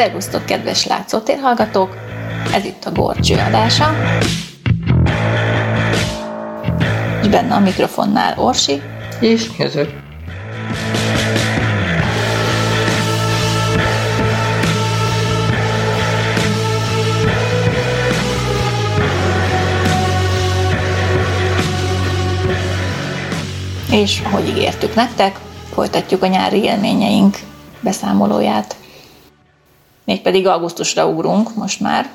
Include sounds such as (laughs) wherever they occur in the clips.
Szervusztok, kedves látszótérhallgatók! Ez itt a Gorcső adása. És benne a mikrofonnál Orsi. És Jözök. És ahogy ígértük nektek, folytatjuk a nyári élményeink beszámolóját. Mégpedig augusztusra ugrunk most már.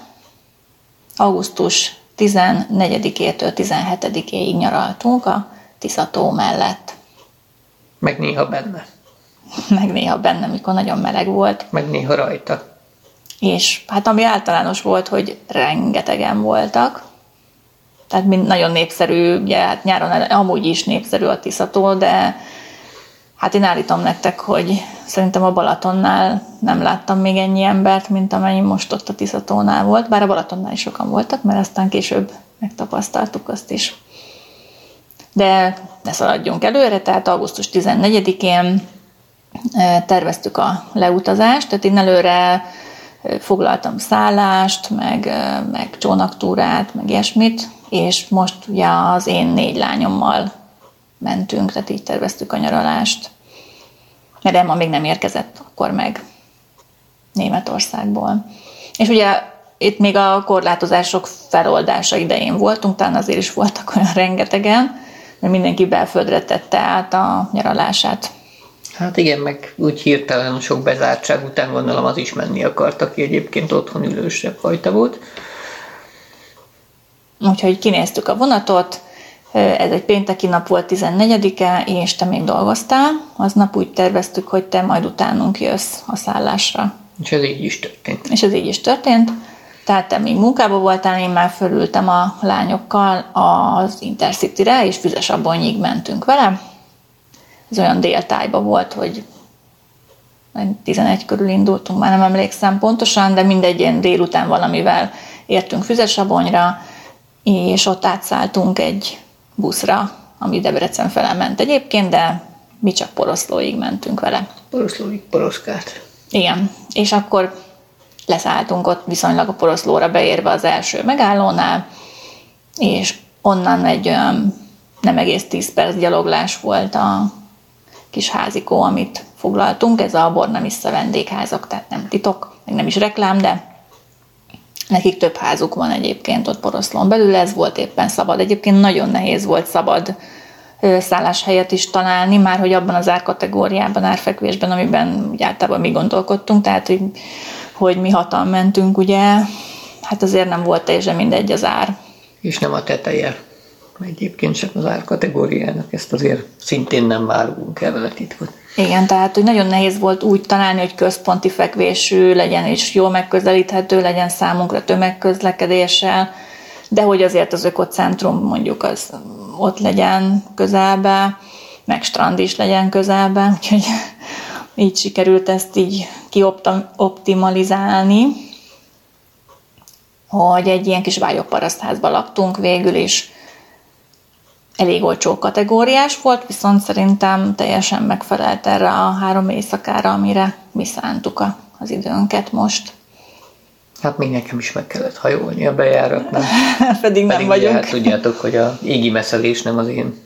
Augusztus 14-től 17-ig nyaraltunk a Tiszató mellett. Meg néha benne. (laughs) Meg néha benne, mikor nagyon meleg volt. Meg néha rajta. És hát ami általános volt, hogy rengetegen voltak, tehát mind nagyon népszerű, ugye hát nyáron amúgy is népszerű a Tiszató, de hát én állítom nektek, hogy szerintem a Balatonnál nem láttam még ennyi embert, mint amennyi most ott a Tiszatónál volt, bár a Balatonnál is sokan voltak, mert aztán később megtapasztaltuk azt is. De ne szaladjunk előre, tehát augusztus 14-én terveztük a leutazást, tehát én előre foglaltam szállást, meg, meg csónaktúrát, meg ilyesmit, és most ugye az én négy lányommal mentünk, tehát így terveztük a nyaralást. Mert Emma még nem érkezett akkor meg Németországból. És ugye itt még a korlátozások feloldása idején voltunk, talán azért is voltak olyan rengetegen, mert mindenki belföldre tette át a nyaralását. Hát igen, meg úgy hirtelen sok bezártság után gondolom az is menni akart, aki egyébként otthon ülősebb fajta volt. Úgyhogy kinéztük a vonatot, ez egy pénteki nap volt 14-e, és te még dolgoztál. Aznap úgy terveztük, hogy te majd utánunk jössz a szállásra. És ez így is történt. És ez így is történt. Tehát te még munkában voltál, én már fölültem a lányokkal az Intercity-re, és Füzesabonyig mentünk vele. Ez olyan déltájba volt, hogy 11 körül indultunk, már nem emlékszem pontosan, de mindegy ilyen délután valamivel értünk Füzesabonyra, és ott átszálltunk egy buszra, ami Debrecen fele ment egyébként, de mi csak Poroszlóig mentünk vele. Poroszlóig poroszkát. Igen, és akkor leszálltunk ott viszonylag a Poroszlóra beérve az első megállónál, és onnan egy nem egész 10 perc gyaloglás volt a kis házikó, amit foglaltunk, ez a Bornamissa vendégházak, tehát nem titok, meg nem is reklám, de Nekik több házuk van egyébként ott Poroszlón belül, ez volt éppen szabad. Egyébként nagyon nehéz volt szabad szálláshelyet is találni, már hogy abban az árkategóriában, árfekvésben, amiben úgy általában mi gondolkodtunk, tehát hogy, hogy mi hatan mentünk, ugye, hát azért nem volt teljesen mindegy az ár. És nem a teteje. Egyébként sem az árkategóriának, ezt azért szintén nem várunk el vele titkot. Igen, tehát hogy nagyon nehéz volt úgy találni, hogy központi fekvésű legyen, és jól megközelíthető legyen számunkra tömegközlekedéssel, de hogy azért az ökocentrum mondjuk az ott legyen közelbe, meg strand is legyen közelbe, (laughs) úgyhogy így sikerült ezt így kioptimalizálni, hogy egy ilyen kis vályogparasztházban laktunk végül is, elég olcsó kategóriás volt, viszont szerintem teljesen megfelelt erre a három éjszakára, amire mi szántuk a, az időnket most. Hát még nekem is meg kellett hajolni a bejáratnál. (laughs) Pedig nem Pedig vagyunk. Hát tudjátok, hogy a égi meszelés nem az én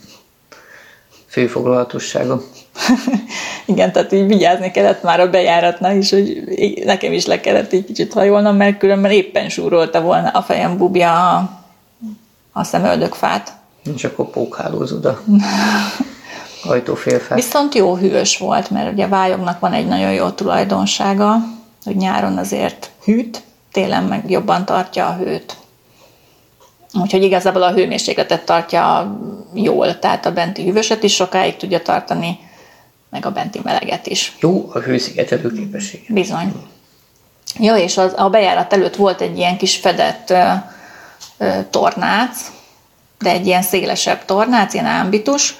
főfoglalatosságom. (laughs) Igen, tehát így vigyázni kellett már a bejáratnál is, hogy nekem is le kellett egy kicsit hajolnom, mert különben éppen súrolta volna a fejem bubja a, a szemöldökfát. És akkor pókhálózod a (laughs) ajtófélfát. Viszont jó hűvös volt, mert ugye a vályognak van egy nagyon jó tulajdonsága, hogy nyáron azért hűt, télen meg jobban tartja a hőt. Úgyhogy igazából a hőmérsékletet tartja jól, tehát a benti hűvöset is sokáig tudja tartani, meg a benti meleget is. Jó a hőszigetelő képesség. Bizony. Jó, és az, a bejárat előtt volt egy ilyen kis fedett ö, ö, tornác, de egy ilyen szélesebb tornác, ilyen ámbitus,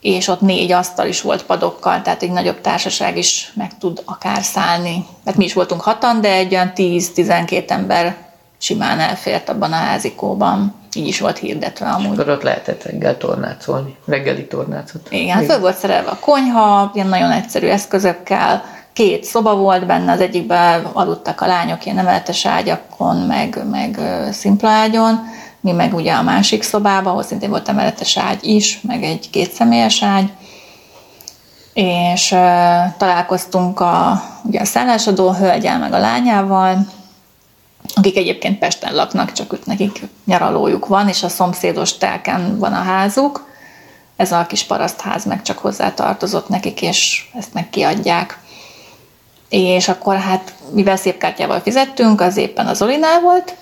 és ott négy asztal is volt padokkal, tehát egy nagyobb társaság is meg tud akár szállni. Mert mi is voltunk hatan, de egy olyan 10-12 ember simán elfért abban a házikóban. Így is volt hirdetve amúgy. És akkor ott lehetett reggel tornácolni, reggeli tornácot. Igen, hát föl volt szerelve a konyha, ilyen nagyon egyszerű eszközökkel, két szoba volt benne, az egyikben aludtak a lányok ilyen emeletes ágyakon, meg, meg szimpla ágyon, mi meg ugye a másik szobában, ahol szintén volt emeletes ágy is, meg egy kétszemélyes ágy, és uh, találkoztunk a, ugye a szállásadó hölgyel, meg a lányával, akik egyébként Pesten laknak, csak ott nekik nyaralójuk van, és a szomszédos telken van a házuk. Ez a kis parasztház meg csak hozzá tartozott nekik, és ezt meg kiadják. És akkor hát, mivel szép kártyával fizettünk, az éppen az Olinál volt,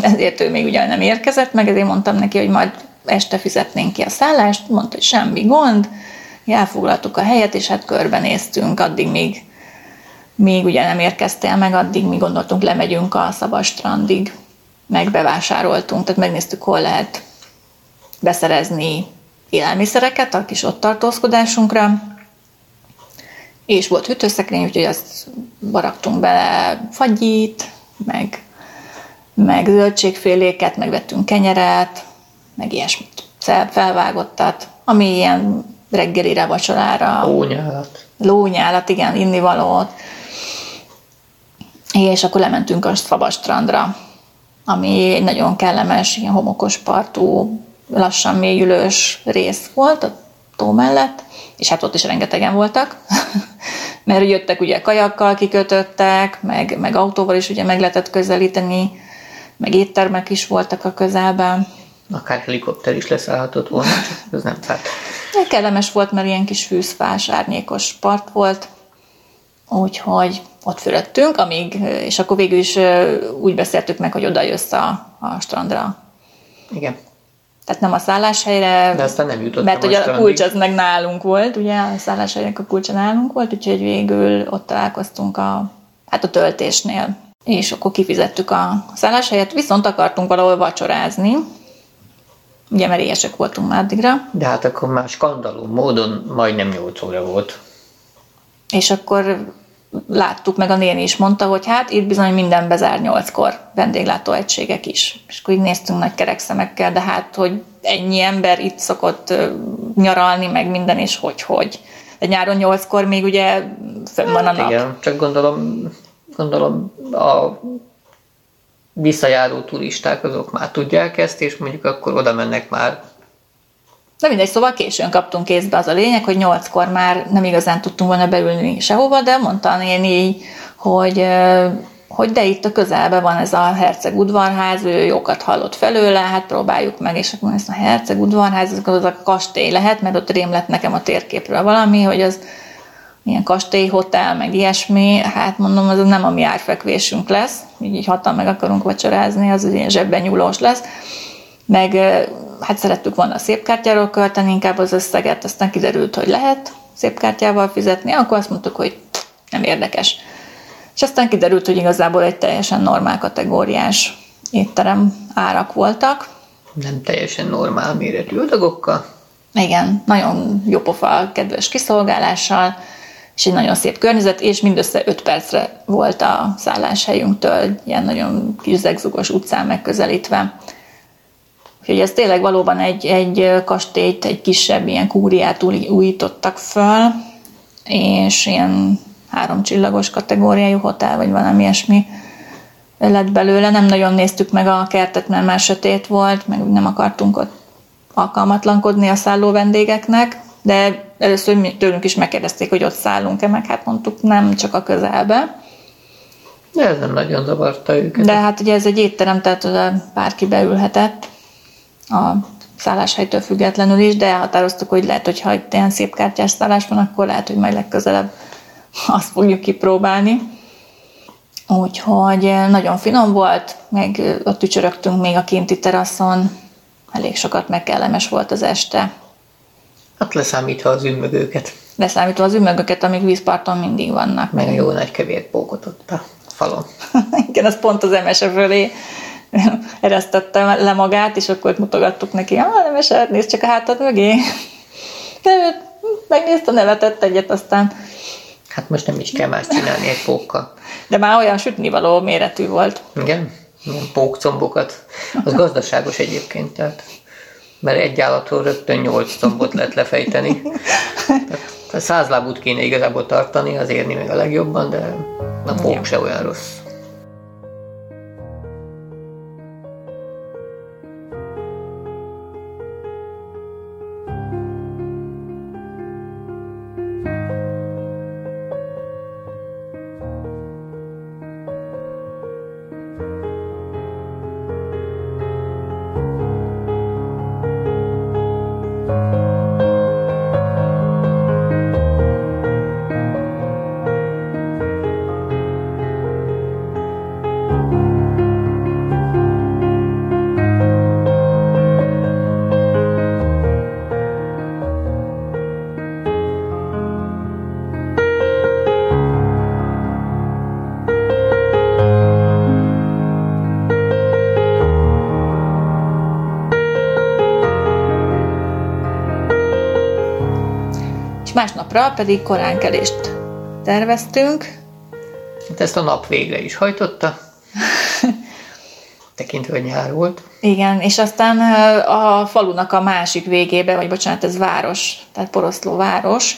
ezért ő még ugye nem érkezett meg, ezért mondtam neki, hogy majd este fizetnénk ki a szállást, mondta, hogy semmi gond, elfoglaltuk a helyet, és hát körbenéztünk, addig még, még ugye nem érkeztél meg, addig mi gondoltunk, lemegyünk a Szabastrandig, meg bevásároltunk, tehát megnéztük, hol lehet beszerezni élelmiszereket a kis ott tartózkodásunkra, és volt hűtőszekrény, úgyhogy azt baraktunk bele fagyit, meg, meg zöldségféléket, meg vettünk kenyeret, meg ilyesmit, felvágottat, ami ilyen reggelire, vacsorára. Lónyálat. Lónyálat, igen, innivalót. És akkor lementünk a Szabastrandra, ami egy nagyon kellemes, ilyen homokos partú, lassan mélyülős rész volt a tó mellett, és hát ott is rengetegen voltak, (laughs) mert jöttek ugye kajakkal kikötöttek, meg, meg autóval is ugye meg lehetett közelíteni, meg éttermek is voltak a közelben. Akár helikopter is leszállhatott volna, ez nem fárt. Kellemes volt, mert ilyen kis fűszfás, árnyékos part volt, úgyhogy ott fürödtünk, amíg, és akkor végül is úgy beszéltük meg, hogy oda jössz a, a strandra. Igen. Tehát nem a szálláshelyre, De aztán nem jutottam mert ugye a kulcs az meg nálunk volt, ugye a szálláshelynek a kulcsa nálunk volt, úgyhogy végül ott találkoztunk a, hát a töltésnél. És akkor kifizettük a szálláshelyet, viszont akartunk valahol vacsorázni, ugye mert éhesek voltunk már addigra, De hát akkor már skandalú módon majdnem 8 óra volt. És akkor láttuk, meg a néni is mondta, hogy hát itt bizony minden bezár nyolckor, vendéglátóegységek is. És akkor így néztünk nagy kerekszemekkel, de hát, hogy ennyi ember itt szokott nyaralni, meg minden, és hogy-hogy. De nyáron nyolckor még ugye fönn van a nap. Igen, csak gondolom, gondolom a visszajáró turisták azok már tudják ezt, és mondjuk akkor oda mennek már. De mindegy, szóval későn kaptunk kézbe az a lényeg, hogy nyolckor már nem igazán tudtunk volna beülni sehova, de mondta a néni, hogy, ö, hogy de itt a közelben van ez a Herceg udvarház, ő jókat hallott felőle, hát próbáljuk meg, és akkor ezt a Herceg udvarház, ez az a kastély lehet, mert ott rém lett nekem a térképről valami, hogy az ilyen kastélyhotel, meg ilyesmi, hát mondom, az nem a mi árfekvésünk lesz, így, így hatan meg akarunk vacsorázni, az ilyen zsebben nyúlós lesz, meg hát szerettük volna a szépkártyáról költeni inkább az összeget, aztán kiderült, hogy lehet szépkártyával fizetni, akkor azt mondtuk, hogy nem érdekes. És aztán kiderült, hogy igazából egy teljesen normál kategóriás étterem árak voltak. Nem teljesen normál méretű adagokkal. Igen, nagyon jó pofa, kedves kiszolgálással, és egy nagyon szép környezet, és mindössze 5 percre volt a szálláshelyünktől, ilyen nagyon kis zegzugos utcán megközelítve. Úgyhogy ez tényleg valóban egy, egy kastélyt, egy kisebb ilyen kúriát új- újítottak föl, és ilyen háromcsillagos kategóriájú hotel, vagy valami ilyesmi lett belőle. Nem nagyon néztük meg a kertet, mert már sötét volt, meg nem akartunk ott alkalmatlankodni a szálló vendégeknek, de először tőlünk is megkérdezték, hogy ott szállunk-e, meg hát mondtuk nem, csak a közelbe. De ez nem nagyon zavarta őket. De hát ugye ez egy étterem, tehát oda bárki beülhetett a szálláshelytől függetlenül is, de elhatároztuk, hogy lehet, hogy ha itt ilyen szép kártyás szállás van, akkor lehet, hogy majd legközelebb azt fogjuk kipróbálni. Úgyhogy eh, nagyon finom volt, meg eh, ott ücsörögtünk még a kinti teraszon, elég sokat meg kellemes volt az este. Hát leszámítva az ümmögőket. Leszámítva az ümmögöket, amik vízparton mindig vannak. Meg a jó nagy kevér pókot ott a falon. (laughs) Igen, az pont az emese fölé eresztette le magát, és akkor mutogattuk neki, ah, nem esett, nézd csak a hátad mögé. Ő megnézte, nevetett egyet, aztán, Hát most nem is kell más csinálni egy pókkal. de már olyan sütnivaló méretű volt. Igen? Ilyen pókcombokat. Az gazdaságos egyébként, tehát mert egy állatról rögtön nyolc combot lehet lefejteni. Tehát (laughs) A száz lábút kéne igazából tartani, az érni meg a legjobban, de a fók se olyan rossz. Másnapra pedig koránkelést terveztünk. Hát ezt a nap végre is hajtotta, (laughs) tekintve, hogy nyár volt. Igen, és aztán a falunak a másik végébe, vagy bocsánat, ez város, tehát Poroszló város,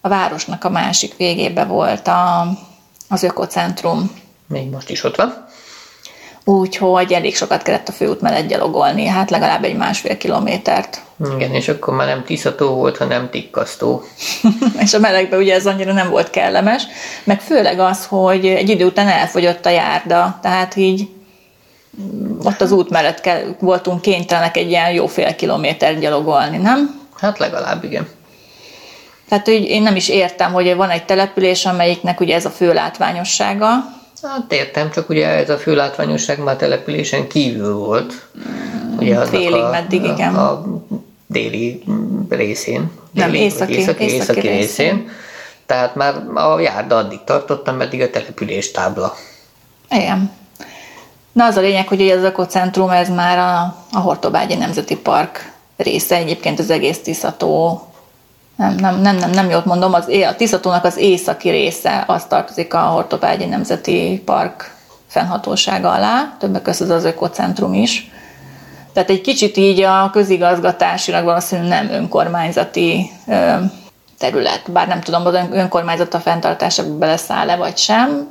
a városnak a másik végébe volt a, az ökocentrum. Még most is ott van úgyhogy elég sokat kellett a főút mellett gyalogolni, hát legalább egy másfél kilométert. Igen, és akkor már nem tiszató volt, hanem tikkasztó. (laughs) és a melegben ugye ez annyira nem volt kellemes, meg főleg az, hogy egy idő után elfogyott a járda, tehát így ott az út mellett kell, voltunk kénytelenek egy ilyen jó fél kilométer gyalogolni, nem? Hát legalább, igen. Tehát hogy én nem is értem, hogy van egy település, amelyiknek ugye ez a fő látványossága, Hát értem, csak ugye ez a főlátványosság már településen kívül volt. Ugye Félig, a, meddig, igen. A, a déli részén. Déli, Nem, északi, északi, északi, északi részén. részén. Tehát már a járda addig tartottam, meddig a település tábla. Igen. Na az a lényeg, hogy ez az ökocentrum, ez már a, a Hortobágyi Nemzeti Park része, egyébként az egész Tiszató nem, nem, nem, nem, nem jót mondom, az, a Tiszatónak az északi része az tartozik a Hortobágyi Nemzeti Park fennhatósága alá, többek között az ökocentrum is. Tehát egy kicsit így a közigazgatásilag valószínűleg nem önkormányzati terület, bár nem tudom, az önkormányzat a fenntartásába beleszáll-e vagy sem,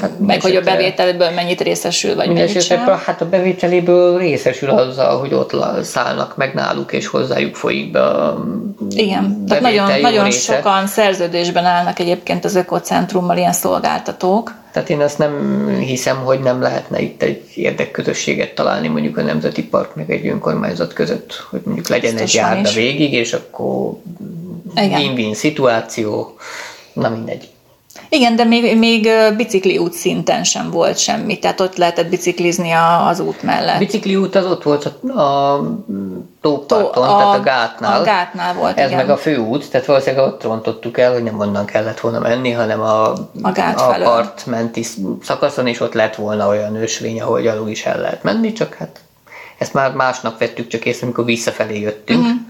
Hát meg hogy a bevételéből mennyit részesül, vagy mennyit sem. Hát a bevételéből részesül azzal, hogy ott szállnak meg náluk, és hozzájuk folyik be a Igen, tehát nagyon, nagyon sokan szerződésben állnak egyébként az ökocentrummal ilyen szolgáltatók. Tehát én azt nem hiszem, hogy nem lehetne itt egy érdekközösséget találni mondjuk a Nemzeti Park meg egy önkormányzat között, hogy mondjuk legyen Biztos egy járda végig, és akkor win-win szituáció, na mindegy. Igen, de még, még bicikli út szinten sem volt semmi, tehát ott lehetett biciklizni a, az út mellett. Bicikli út az ott volt a, a tóparton, a, tehát a gátnál. A gátnál volt, Ez igen. meg a főút, tehát valószínűleg ott rontottuk el, hogy nem onnan kellett volna menni, hanem a, a, gát a part menti szakaszon, és ott lett volna olyan ősvény, ahol alul is el lehet menni, csak hát ezt már másnap vettük csak észre, amikor visszafelé jöttünk. Uh-huh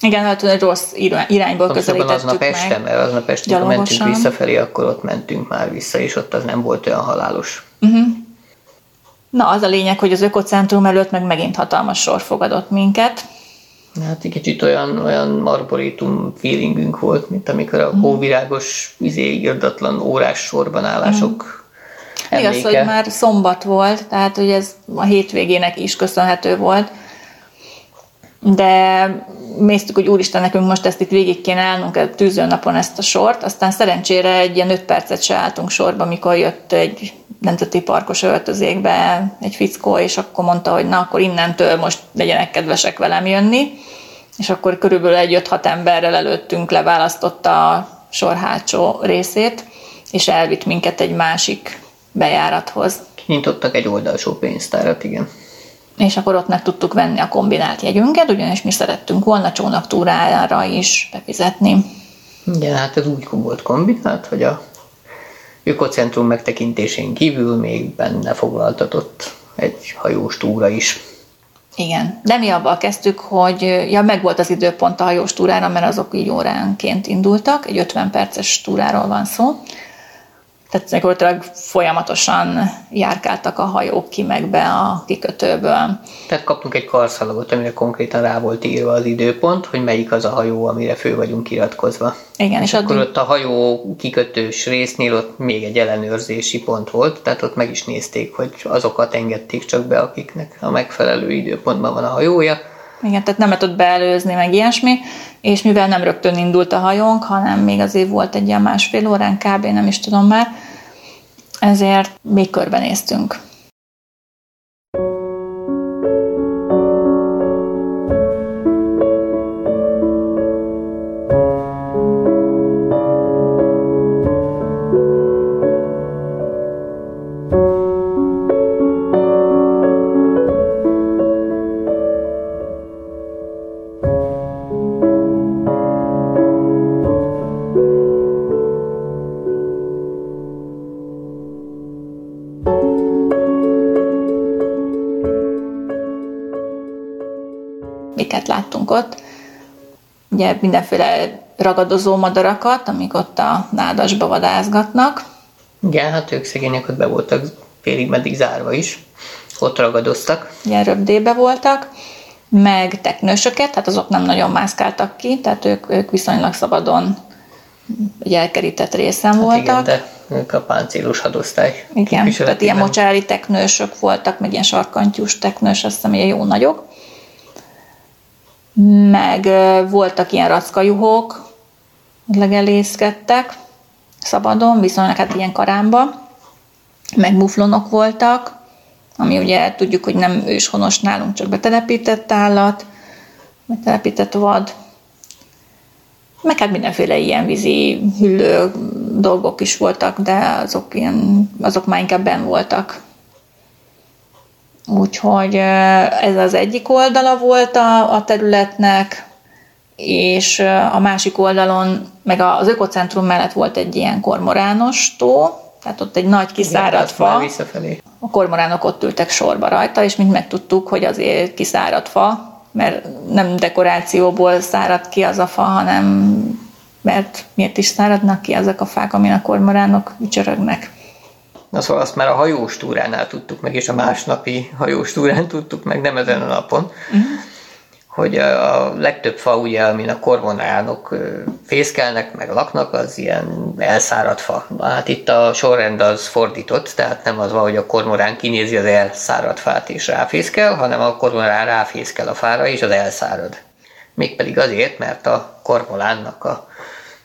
igen, hát egy rossz irányból Most közelítettük aznap meg. este, mert aznap este, amikor mentünk visszafelé, akkor ott mentünk már vissza, és ott az nem volt olyan halálos. Uh-huh. Na, az a lényeg, hogy az ökocentrum előtt meg megint hatalmas sor fogadott minket. Hát egy kicsit olyan, olyan arborétum feelingünk volt, mint amikor a uh-huh. hóvirágos, izé, irdatlan órás sorban állások uh-huh. Igaz, hogy már szombat volt, tehát hogy ez a hétvégének is köszönhető volt de méztük, hogy úristen, nekünk most ezt itt végig kéne állnunk a tűzőnapon ezt a sort, aztán szerencsére egy ilyen öt percet se álltunk sorba, mikor jött egy nemzeti parkos öltözékbe egy fickó, és akkor mondta, hogy na, akkor innentől most legyenek kedvesek velem jönni, és akkor körülbelül egy öt-hat emberrel előttünk leválasztotta a sor hátsó részét, és elvitt minket egy másik bejárathoz. Nyitottak egy oldalsó pénztárat, igen és akkor ott meg tudtuk venni a kombinált jegyünket, ugyanis mi szerettünk volna csónaktúrára is befizetni. Igen, hát ez úgy volt kombinált, hogy a ökocentrum megtekintésén kívül még benne foglaltatott egy hajós túra is. Igen, de mi abban kezdtük, hogy ja, meg volt az időpont a hajós túrára, mert azok így óránként indultak, egy 50 perces túráról van szó, Tehát gyakorlatilag folyamatosan járkáltak a hajók ki meg be a kikötőből. Tehát kaptunk egy karszalagot, amire konkrétan rá volt írva az időpont, hogy melyik az a hajó, amire fő vagyunk iratkozva. Igen, és, és akkor addig... ott a hajó kikötős résznél ott még egy ellenőrzési pont volt, tehát ott meg is nézték, hogy azokat engedték csak be, akiknek a megfelelő időpontban van a hajója. Igen, tehát nem lehetett beelőzni, meg ilyesmi, és mivel nem rögtön indult a hajónk, hanem még azért volt egy ilyen másfél órán kb. nem is tudom már, ezért még körbenéztünk. Ugye mindenféle ragadozó madarakat, amik ott a nádasba vadászgatnak. Igen, hát ők szegények ott be voltak félig meddig zárva is. Ott ragadoztak. Ilyen röbdébe voltak meg teknősöket, tehát azok nem nagyon mászkáltak ki, tehát ők, ők viszonylag szabadon egy elkerített részen hát voltak. Igen, de ők a páncélos hadosztály. Igen, tehát ilyen mocsári teknősök voltak, meg ilyen sarkantyús teknős, azt hiszem, ilyen jó nagyok meg voltak ilyen rackajuhok, legelészkedtek szabadon, viszonylag hát ilyen karámba, meg muflonok voltak, ami ugye tudjuk, hogy nem őshonos nálunk, csak betelepített állat, betelepített vad, meg hát mindenféle ilyen vízi hüllő dolgok is voltak, de azok, ilyen, azok már inkább ben voltak Úgyhogy ez az egyik oldala volt a, a területnek, és a másik oldalon, meg az ökocentrum mellett volt egy ilyen kormorános tó, tehát ott egy nagy kiszáradt fa. A kormoránok ott ültek sorba rajta, és mint megtudtuk, hogy azért kiszáradt fa, mert nem dekorációból szárad ki az a fa, hanem mert miért is száradnak ki ezek a fák, amin a kormoránok ücsörögnek. Na szóval azt már a hajós túránál tudtuk meg, és a másnapi hajós túrán tudtuk meg, nem ezen a napon, uh-huh. hogy a legtöbb fa, ugye, amin a kormonálnok fészkelnek, meg laknak, az ilyen elszáradt fa. Hát itt a sorrend az fordított, tehát nem az van, hogy a kormorán kinézi az elszáradt fát és ráfészkel, hanem a kormorán ráfészkel a fára, és az elszárad. Mégpedig azért, mert a kormolánnak a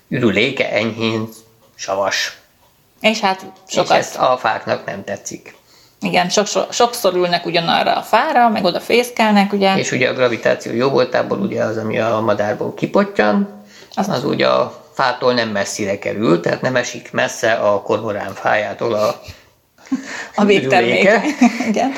ürüléke enyhén savas. És hát sokat... És ez a fáknak nem tetszik. Igen, sok, sokszor ülnek ugyanarra a fára, meg oda fészkelnek, ugye. És ugye a gravitáció jó voltából ugye az, ami a madárból kipottyan, az, az ugye a fától nem messzire kerül, tehát nem esik messze a kormorán fájától a, a végterméke. (laughs) Igen.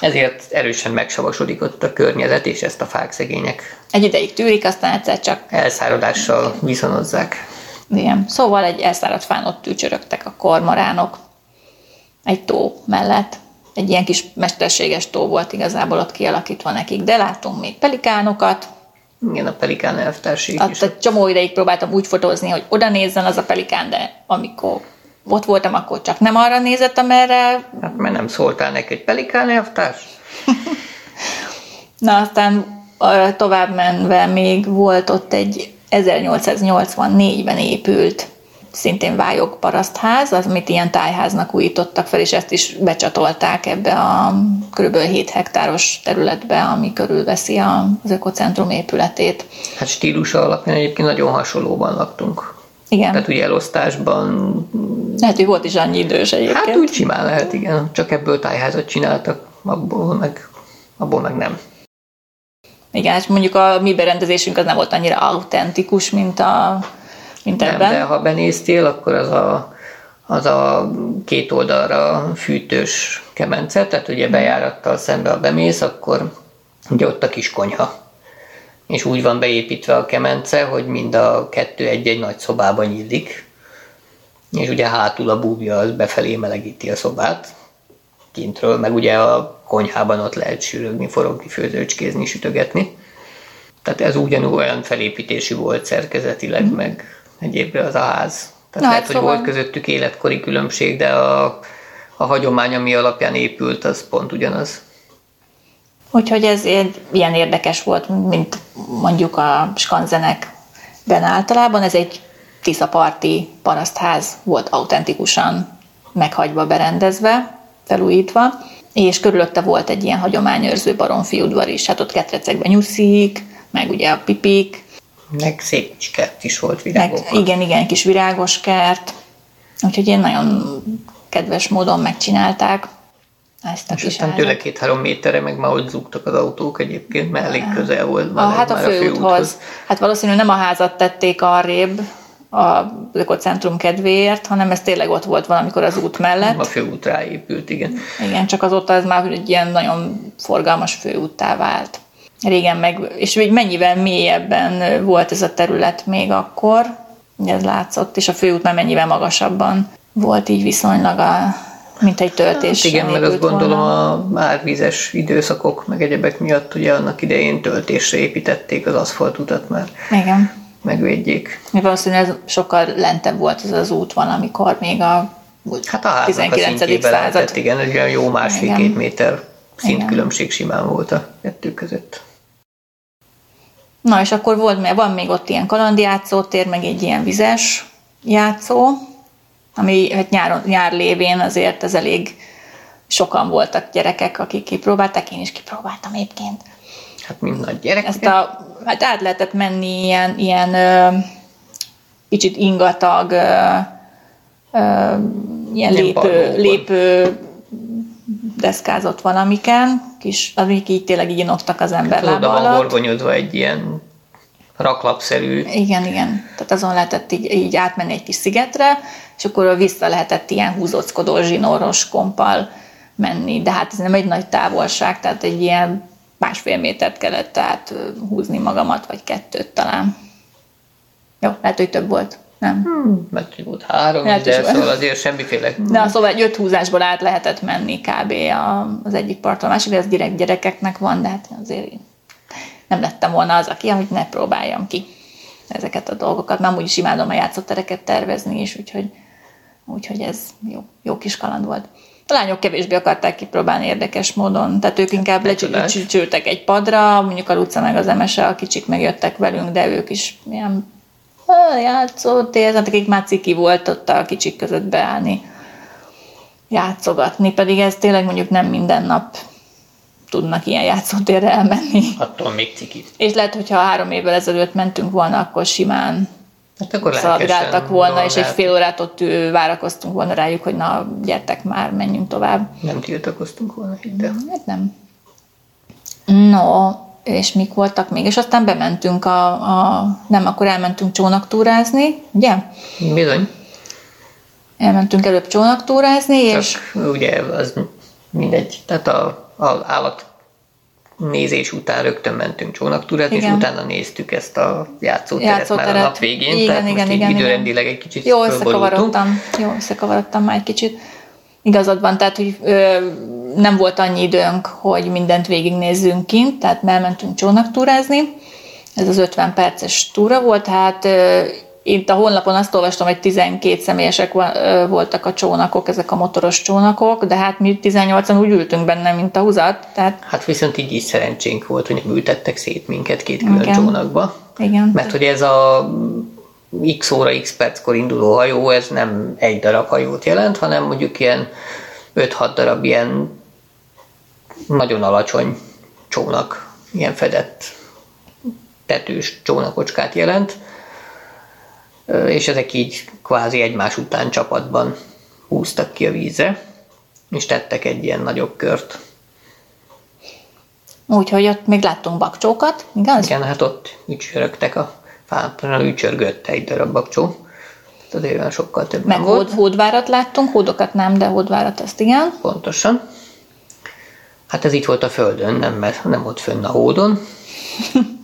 Ezért erősen megsavasodik ott a környezet, és ezt a fák szegények. Egy ideig tűrik, aztán egyszer csak... Elszáradással viszonozzák. Igen. Szóval egy elszáradt fán ott tücsörögtek a kormoránok egy tó mellett. Egy ilyen kis mesterséges tó volt igazából ott kialakítva nekik, de láttunk még pelikánokat. Igen, a pelikán elvtárség is. Egy csomó ideig próbáltam úgy fotózni, hogy oda nézzen az a pelikán, de amikor ott voltam, akkor csak nem arra nézett, amerre... Hát mert nem szóltál neki, egy pelikán elvtárs? (laughs) Na, aztán tovább menve még volt ott egy 1884-ben épült szintén vályog parasztház, az, amit ilyen tájháznak újítottak fel, és ezt is becsatolták ebbe a kb. 7 hektáros területbe, ami körülveszi az ökocentrum épületét. Hát stílusa alapján egyébként nagyon hasonlóban laktunk. Igen. Tehát ugye elosztásban... Lehet, hogy volt is annyi idős egyébként. Hát úgy simán lehet, igen. Csak ebből tájházat csináltak, abból meg, abból meg nem. Igen, és mondjuk a mi berendezésünk az nem volt annyira autentikus, mint, a, mint nem, ebben. de ha benéztél, akkor az a, az a két oldalra fűtős kemence, tehát ugye bejárattal szembe, a bemész, akkor ugye ott a kis konyha. És úgy van beépítve a kemence, hogy mind a kettő egy-egy nagy szobában nyílik, és ugye hátul a búbja az befelé melegíti a szobát, kintről, meg ugye a konyhában ott lehet sűrögni, forogni, főzőcskézni, sütögetni. Tehát ez ugyanúgy olyan felépítésű volt szerkezetileg, mm. meg egyébre az a ház. Tehát Na, lehet, hogy szóval... volt közöttük életkori különbség, de a, a hagyomány, ami alapján épült, az pont ugyanaz. Úgyhogy ez ilyen érdekes volt, mint mondjuk a skanzenekben általában. Ez egy Tiszaparti parasztház volt autentikusan meghagyva, berendezve, felújítva, és körülötte volt egy ilyen hagyományőrző baromfi udvar is, hát ott ketrecekben nyuszik, meg ugye a pipik. Meg szép kis kert is volt virágok. Meg, igen, igen, kis virágos kert. Úgyhogy én nagyon kedves módon megcsinálták ezt a és kis aztán tőle két-három méterre meg már ott zúgtak az autók egyébként, mert elég közel volt. A, hát a főúthoz. a főúthoz. Hát valószínűleg nem a házat tették arrébb, a ökocentrum kedvéért, hanem ez tényleg ott volt valamikor az út mellett. A főút ráépült, igen. Igen, csak azóta ez már egy ilyen nagyon forgalmas főúttá vált. Régen meg, és még mennyivel mélyebben volt ez a terület még akkor, ez látszott, és a főút már mennyivel magasabban volt így viszonylag a, mint egy töltés. Hát igen, meg azt gondolom volna. a árvízes időszakok, meg egyebek miatt ugye annak idején töltésre építették az aszfaltutat már. Igen megvédjék. Valószínűleg ez sokkal lentebb volt ez az út van, amikor még a Hát a 19. század. Lehetett, igen, egy olyan jó másfél-két méter szintkülönbség simán volt a kettő között. Na, és akkor volt, mert van még ott ilyen kalandjátszótér, meg egy ilyen vizes játszó, ami hát nyáron, nyár lévén azért ez elég sokan voltak gyerekek, akik kipróbálták, én is kipróbáltam egyébként. Hát mind nagy gyerek. Ezt a, hát át lehetett menni ilyen, ilyen ö, kicsit ingatag, ö, ö, ilyen lépő, lépő deszkázott valamiken, kis, amik így tényleg így inoktak az ember hát, lába alatt. horgonyodva egy ilyen raklapszerű. Igen, igen. Tehát azon lehetett így, így átmenni egy kis szigetre, és akkor vissza lehetett ilyen húzóckodó zsinóros kompal menni, de hát ez nem egy nagy távolság, tehát egy ilyen másfél métert kellett tehát húzni magamat, vagy kettőt talán. Jó, lehet, hogy több volt. Nem. Hmm, mert volt három, lehet, de szóval azért semmiféle... De szóval egy öt húzásból át lehetett menni kb. az egyik parton a másik, ez direkt gyerekeknek van, de hát azért nem lettem volna az, aki, hogy ne próbáljam ki ezeket a dolgokat. Már úgyis imádom a játszótereket tervezni is, úgyhogy, úgyhogy ez jó, jó kis kaland volt. A lányok kevésbé akarták kipróbálni érdekes módon, tehát ők inkább lecsültek egy padra, mondjuk a Luca meg az Emese, a kicsik megjöttek velünk, de ők is ilyen játszótér, hát akik már ciki volt ott a kicsik között beállni, játszogatni, pedig ez tényleg mondjuk nem minden nap tudnak ilyen játszótérre elmenni. Attól még ciki. És lehet, hogyha három évvel ezelőtt mentünk volna, akkor simán Hát akkor szaladgáltak volna, és egy fél órát ott várakoztunk volna rájuk, hogy na, gyertek már, menjünk tovább. Nem tiltakoztunk volna, hidd Hát nem. No, és mik voltak még? És aztán bementünk a, a nem, akkor elmentünk csónaktúrázni, ugye? Bizony. Elmentünk előbb csónaktúrázni, Csak és... ugye az mindegy, tehát a, a állat nézés után rögtön mentünk csónaktúrát, és utána néztük ezt a játszóteret, játszóteret. már a nap végén, igen, tehát igen, most igen, időrendileg egy kicsit Jó összekavarodtam, jó összekavarodtam már egy kicsit. Igazad van, tehát hogy ö, nem volt annyi időnk, hogy mindent végignézzünk kint, tehát elmentünk csónaktúrázni. Ez az 50 perces túra volt, hát ö, itt a honlapon azt olvastam, hogy 12 személyesek voltak a csónakok, ezek a motoros csónakok, de hát mi 18-an úgy ültünk benne, mint a húzat. Tehát... Hát viszont így is szerencsénk volt, hogy nem ültettek szét minket két külön Igen. csónakba. Igen. Mert hogy ez a x óra, x perckor induló hajó, ez nem egy darab hajót jelent, hanem mondjuk ilyen 5-6 darab ilyen nagyon alacsony csónak, ilyen fedett tetős csónakocskát jelent és ezek így kvázi egymás után csapatban húztak ki a vízre, és tettek egy ilyen nagyobb kört. Úgyhogy ott még láttunk bakcsókat, igaz? Igen, hát ott ücsörögtek a fápra, ücsörgött egy darab bakcsó. Azért olyan sokkal több Meg volt. hódvárat láttunk, hódokat nem, de hódvárat ezt igen. Pontosan. Hát ez itt volt a földön, nem, mert nem ott fönn a hódon. (laughs)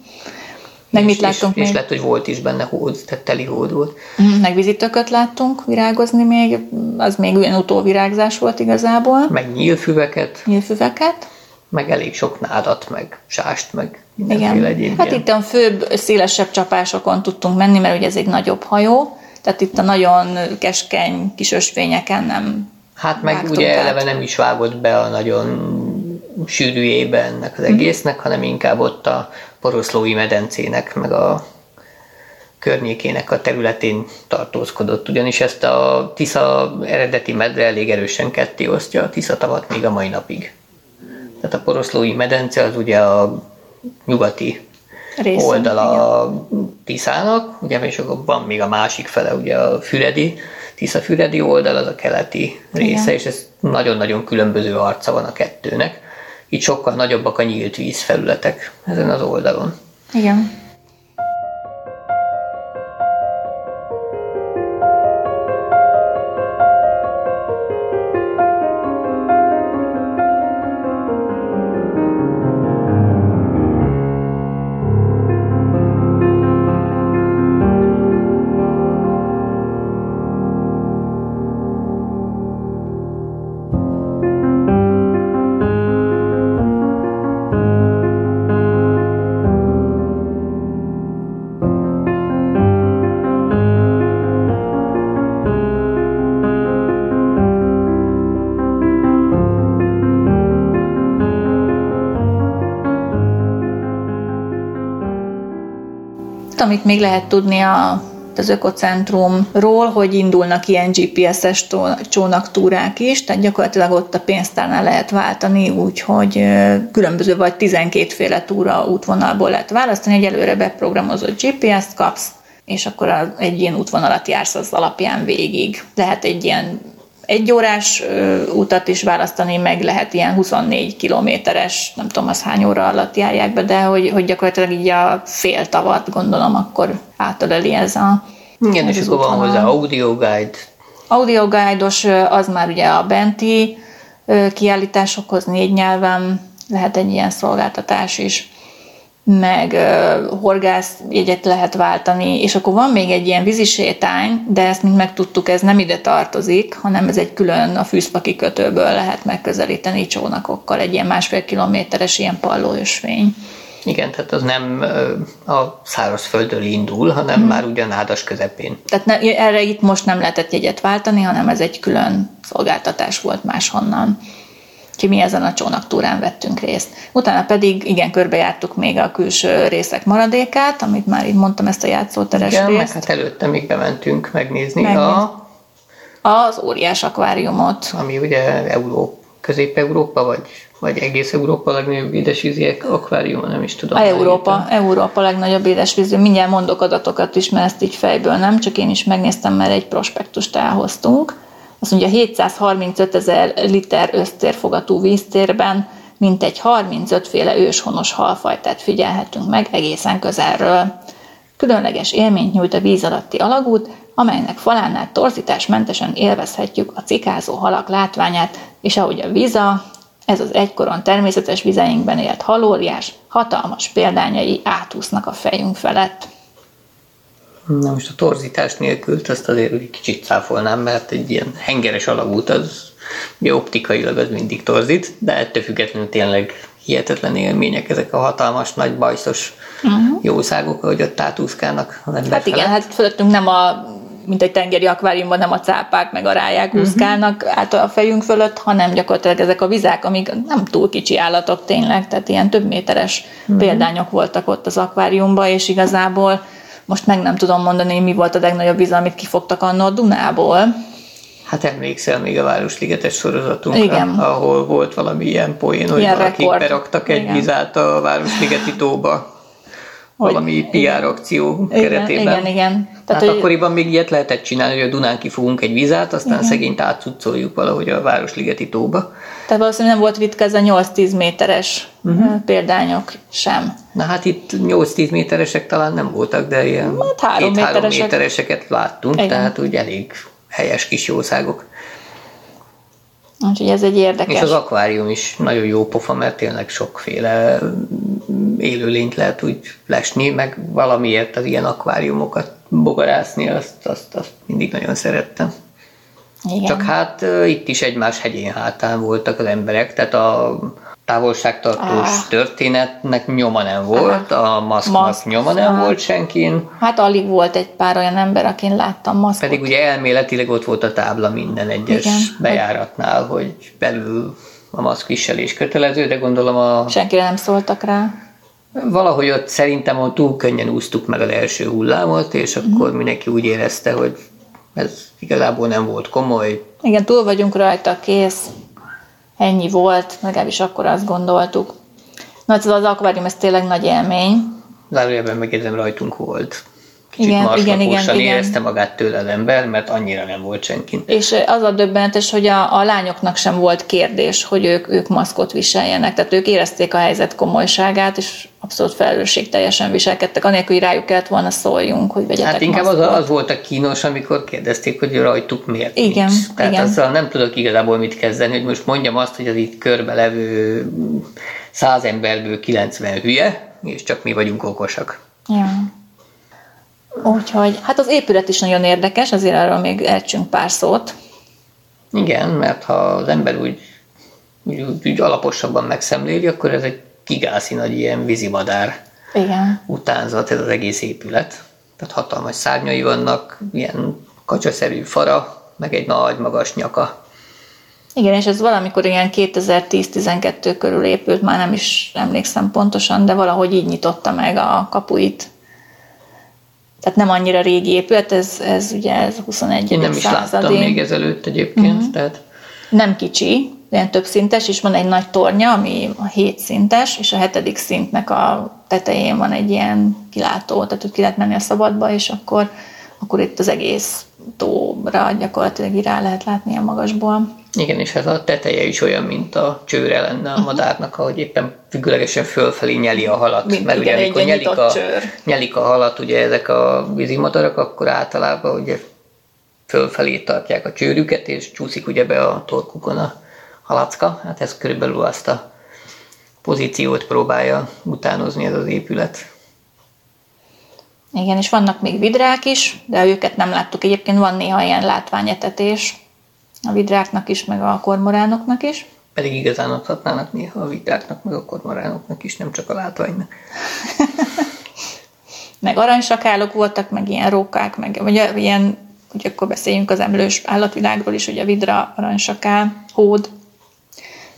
Meg mit láttunk és, még? És lett, hogy volt is benne hód, tehát teli hód volt. Mhm, meg vizitököt láttunk virágozni még, az még olyan utóvirágzás volt igazából. Meg nyílfüveket. Nyílfüveket. Meg elég sok nádat, meg sást, meg Igen. Hát itt a főbb, szélesebb csapásokon tudtunk menni, mert ugye ez egy nagyobb hajó, Tehát itt a nagyon keskeny kis ösvényeken nem Hát meg ugye át. eleve nem is vágott be a nagyon sűrűjébe ennek az mhm. egésznek, hanem inkább ott a poroszlói medencének, meg a környékének a területén tartózkodott, ugyanis ezt a Tisza eredeti medre elég erősen ketté osztja a Tisza tavat még a mai napig. Tehát a poroszlói medence az ugye a nyugati Részen, oldala a Tiszának, ugye, és akkor van még a másik fele, ugye a Füredi, Tisza-Füredi oldal, az a keleti része, igen. és ez nagyon-nagyon különböző arca van a kettőnek. Itt sokkal nagyobbak a nyílt vízfelületek ezen az oldalon. Igen. Amit még lehet tudni a az ökocentrumról, hogy indulnak ilyen GPS-es csónaktúrák is, tehát gyakorlatilag ott a pénztárnál lehet váltani, úgyhogy különböző vagy 12 féle túra útvonalból lehet választani, egy előre beprogramozott GPS-t kapsz, és akkor egy ilyen útvonalat jársz az alapján végig. Lehet egy ilyen egy órás utat is választani, meg lehet ilyen 24 kilométeres, nem tudom az hány óra alatt járják be, de hogy, hogy gyakorlatilag így a fél tavat gondolom, akkor átöleli ez a Igen, és akkor van hozzá audio guide. Audio guide-os, az már ugye a benti kiállításokhoz négy nyelven lehet egy ilyen szolgáltatás is meg uh, horgászjegyet lehet váltani, és akkor van még egy ilyen vízisétány, de ezt mint megtudtuk, ez nem ide tartozik, hanem ez egy külön a fűszpaki kötőből lehet megközelíteni csónakokkal, egy ilyen másfél kilométeres ilyen pallóösvény. Igen, tehát az nem a szárazföldről indul, hanem hmm. már ugyan ádas közepén. Tehát ne, erre itt most nem lehetett jegyet váltani, hanem ez egy külön szolgáltatás volt máshonnan. Úgyhogy mi ezen a csónaktúrán vettünk részt. Utána pedig igen, körbejártuk még a külső részek maradékát, amit már így mondtam, ezt a játszóteres igen, részt. hát előtte még bementünk megnézni Megnéz. a... Az óriás akváriumot. Ami ugye Euró, Közép-Európa, vagy, vagy egész Európa legnagyobb édesvízi akvárium, nem is tudom. A Európa, Európa legnagyobb édesvízi. Mindjárt mondok adatokat is, mert ezt így fejből nem, csak én is megnéztem, mert egy prospektust elhoztunk azt mondja 735 ezer liter össztérfogatú víztérben mintegy 35 féle őshonos halfajtát figyelhetünk meg egészen közelről. Különleges élményt nyújt a víz alatti alagút, amelynek falánál torzításmentesen élvezhetjük a cikázó halak látványát, és ahogy a víza, ez az egykoron természetes vizeinkben élt halóriás, hatalmas példányai átúsznak a fejünk felett. Na most a torzítás nélkül azt azért egy kicsit cáfolnám, mert egy ilyen hengeres alagút az ugye optikailag az mindig torzít, de ettől függetlenül tényleg hihetetlen élmények ezek a hatalmas, nagy bajszos uh-huh. jószágok, ahogy ott átúszkálnak az ember Hát felett. igen, hát fölöttünk nem a mint egy tengeri akváriumban nem a cápák meg a ráják uh-huh. úszkálnak át a fejünk fölött, hanem gyakorlatilag ezek a vizák, amik nem túl kicsi állatok tényleg, tehát ilyen több méteres uh-huh. példányok voltak ott az akváriumban, és igazából most meg nem tudom mondani, mi volt a legnagyobb víz, amit kifogtak annó a Dunából. Hát emlékszel még a Városligetes sorozatunkra, Igen. ahol volt valami ilyen poén, hogy ilyen valakik rekord. beraktak egy Igen. vizát a Városligeti tóba. Hogy, valami PR akció igen, keretében. Igen, igen. Tehát, hát hogy... akkoriban még ilyet lehetett csinálni, hogy a Dunán kifogunk egy vizát, aztán igen. szegényt átcucoljuk valahogy a Városligeti tóba. Tehát valószínűleg nem volt ritka ez a 8-10 méteres uh-huh. példányok sem. Na hát itt 8-10 méteresek talán nem voltak, de ilyen hát három, méteresek. métereseket láttunk, Igen. tehát úgy elég helyes kis jószágok. Úgyhogy ez egy érdekes. És az akvárium is nagyon jó pofa, mert tényleg sokféle élőlényt lehet úgy lesni, meg valamiért az ilyen akváriumokat bogarászni, azt, azt, azt mindig nagyon szerettem. Igen. Csak hát itt is egymás hegyén hátán voltak az emberek, tehát a távolságtartós ah. történetnek nyoma nem volt, ah. a maszknak Maszk. nyoma nem ah. volt senkin. Hát alig volt egy pár olyan ember, akin láttam maszkot. Pedig ugye elméletileg ott volt a tábla minden egyes Igen. bejáratnál, hogy belül a maszkviselés kötelező, de gondolom a... Senkire nem szóltak rá. Valahogy ott szerintem ott túl könnyen úsztuk meg az első hullámot, és mhm. akkor mindenki úgy érezte, hogy ez igazából nem volt komoly. Igen, túl vagyunk rajta, kész. Ennyi volt, legalábbis akkor azt gondoltuk. Na, ez az akvárium, ez tényleg nagy élmény. Zárójelben megjegyzem, rajtunk volt kicsit igen, igen, igen, érezte igen. magát tőle az ember, mert annyira nem volt senki. És az a döbbenetes, hogy a, a lányoknak sem volt kérdés, hogy ők, ők maszkot viseljenek. Tehát ők érezték a helyzet komolyságát, és abszolút teljesen viselkedtek, anélkül, hogy rájuk kellett volna szóljunk, hogy vegyetek Hát inkább az, az volt a kínos, amikor kérdezték, hogy rajtuk miért Igen, nincs. Tehát igen. azzal nem tudok igazából mit kezdeni, hogy most mondjam azt, hogy az itt körbe levő száz emberből 90 hülye, és csak mi vagyunk okosak. Ja. Úgyhogy, hát az épület is nagyon érdekes, azért arról még elcsünk pár szót. Igen, mert ha az ember úgy, úgy, úgy alaposabban megszemléli, akkor ez egy gigászi nagy ilyen vízimadár Igen. utánzat, ez az egész épület. Tehát hatalmas szárnyai vannak, ilyen kacsaszerű fara, meg egy nagy, magas nyaka. Igen, és ez valamikor ilyen 2010-12 körül épült, már nem is emlékszem pontosan, de valahogy így nyitotta meg a kapuit tehát nem annyira régi épület, ez, ez ugye ez 21. Én nem is láttam még ezelőtt egyébként. Uh-huh. Tehát... Nem kicsi, ilyen több szintes, és van egy nagy tornya, ami a hét szintes, és a hetedik szintnek a tetején van egy ilyen kilátó, tehát hogy ki lehet menni a szabadba, és akkor, akkor itt az egész tóra gyakorlatilag rá lehet látni a magasból. Igen, és hát a teteje is olyan, mint a csőre lenne a madárnak, ahogy éppen függőlegesen fölfelé nyeli a halat. Mint mert igen, ugye amikor nyelik a, csőr. nyelik a halat ugye ezek a vízimadarak, akkor általában ugye fölfelé tartják a csőrüket, és csúszik ugye be a torkukon a halacka. Hát ez körülbelül azt a pozíciót próbálja utánozni ez az épület. Igen, és vannak még vidrák is, de őket nem láttuk. Egyébként van néha ilyen látványetetés a vidráknak is, meg a kormoránoknak is. Pedig igazán adhatnának néha a vidráknak, meg a kormoránoknak is, nem csak a látványnak. (laughs) meg aranysakálok voltak, meg ilyen rókák, meg vagy ilyen, hogy akkor beszéljünk az emlős állatvilágról is, hogy a vidra, aranysakál, hód,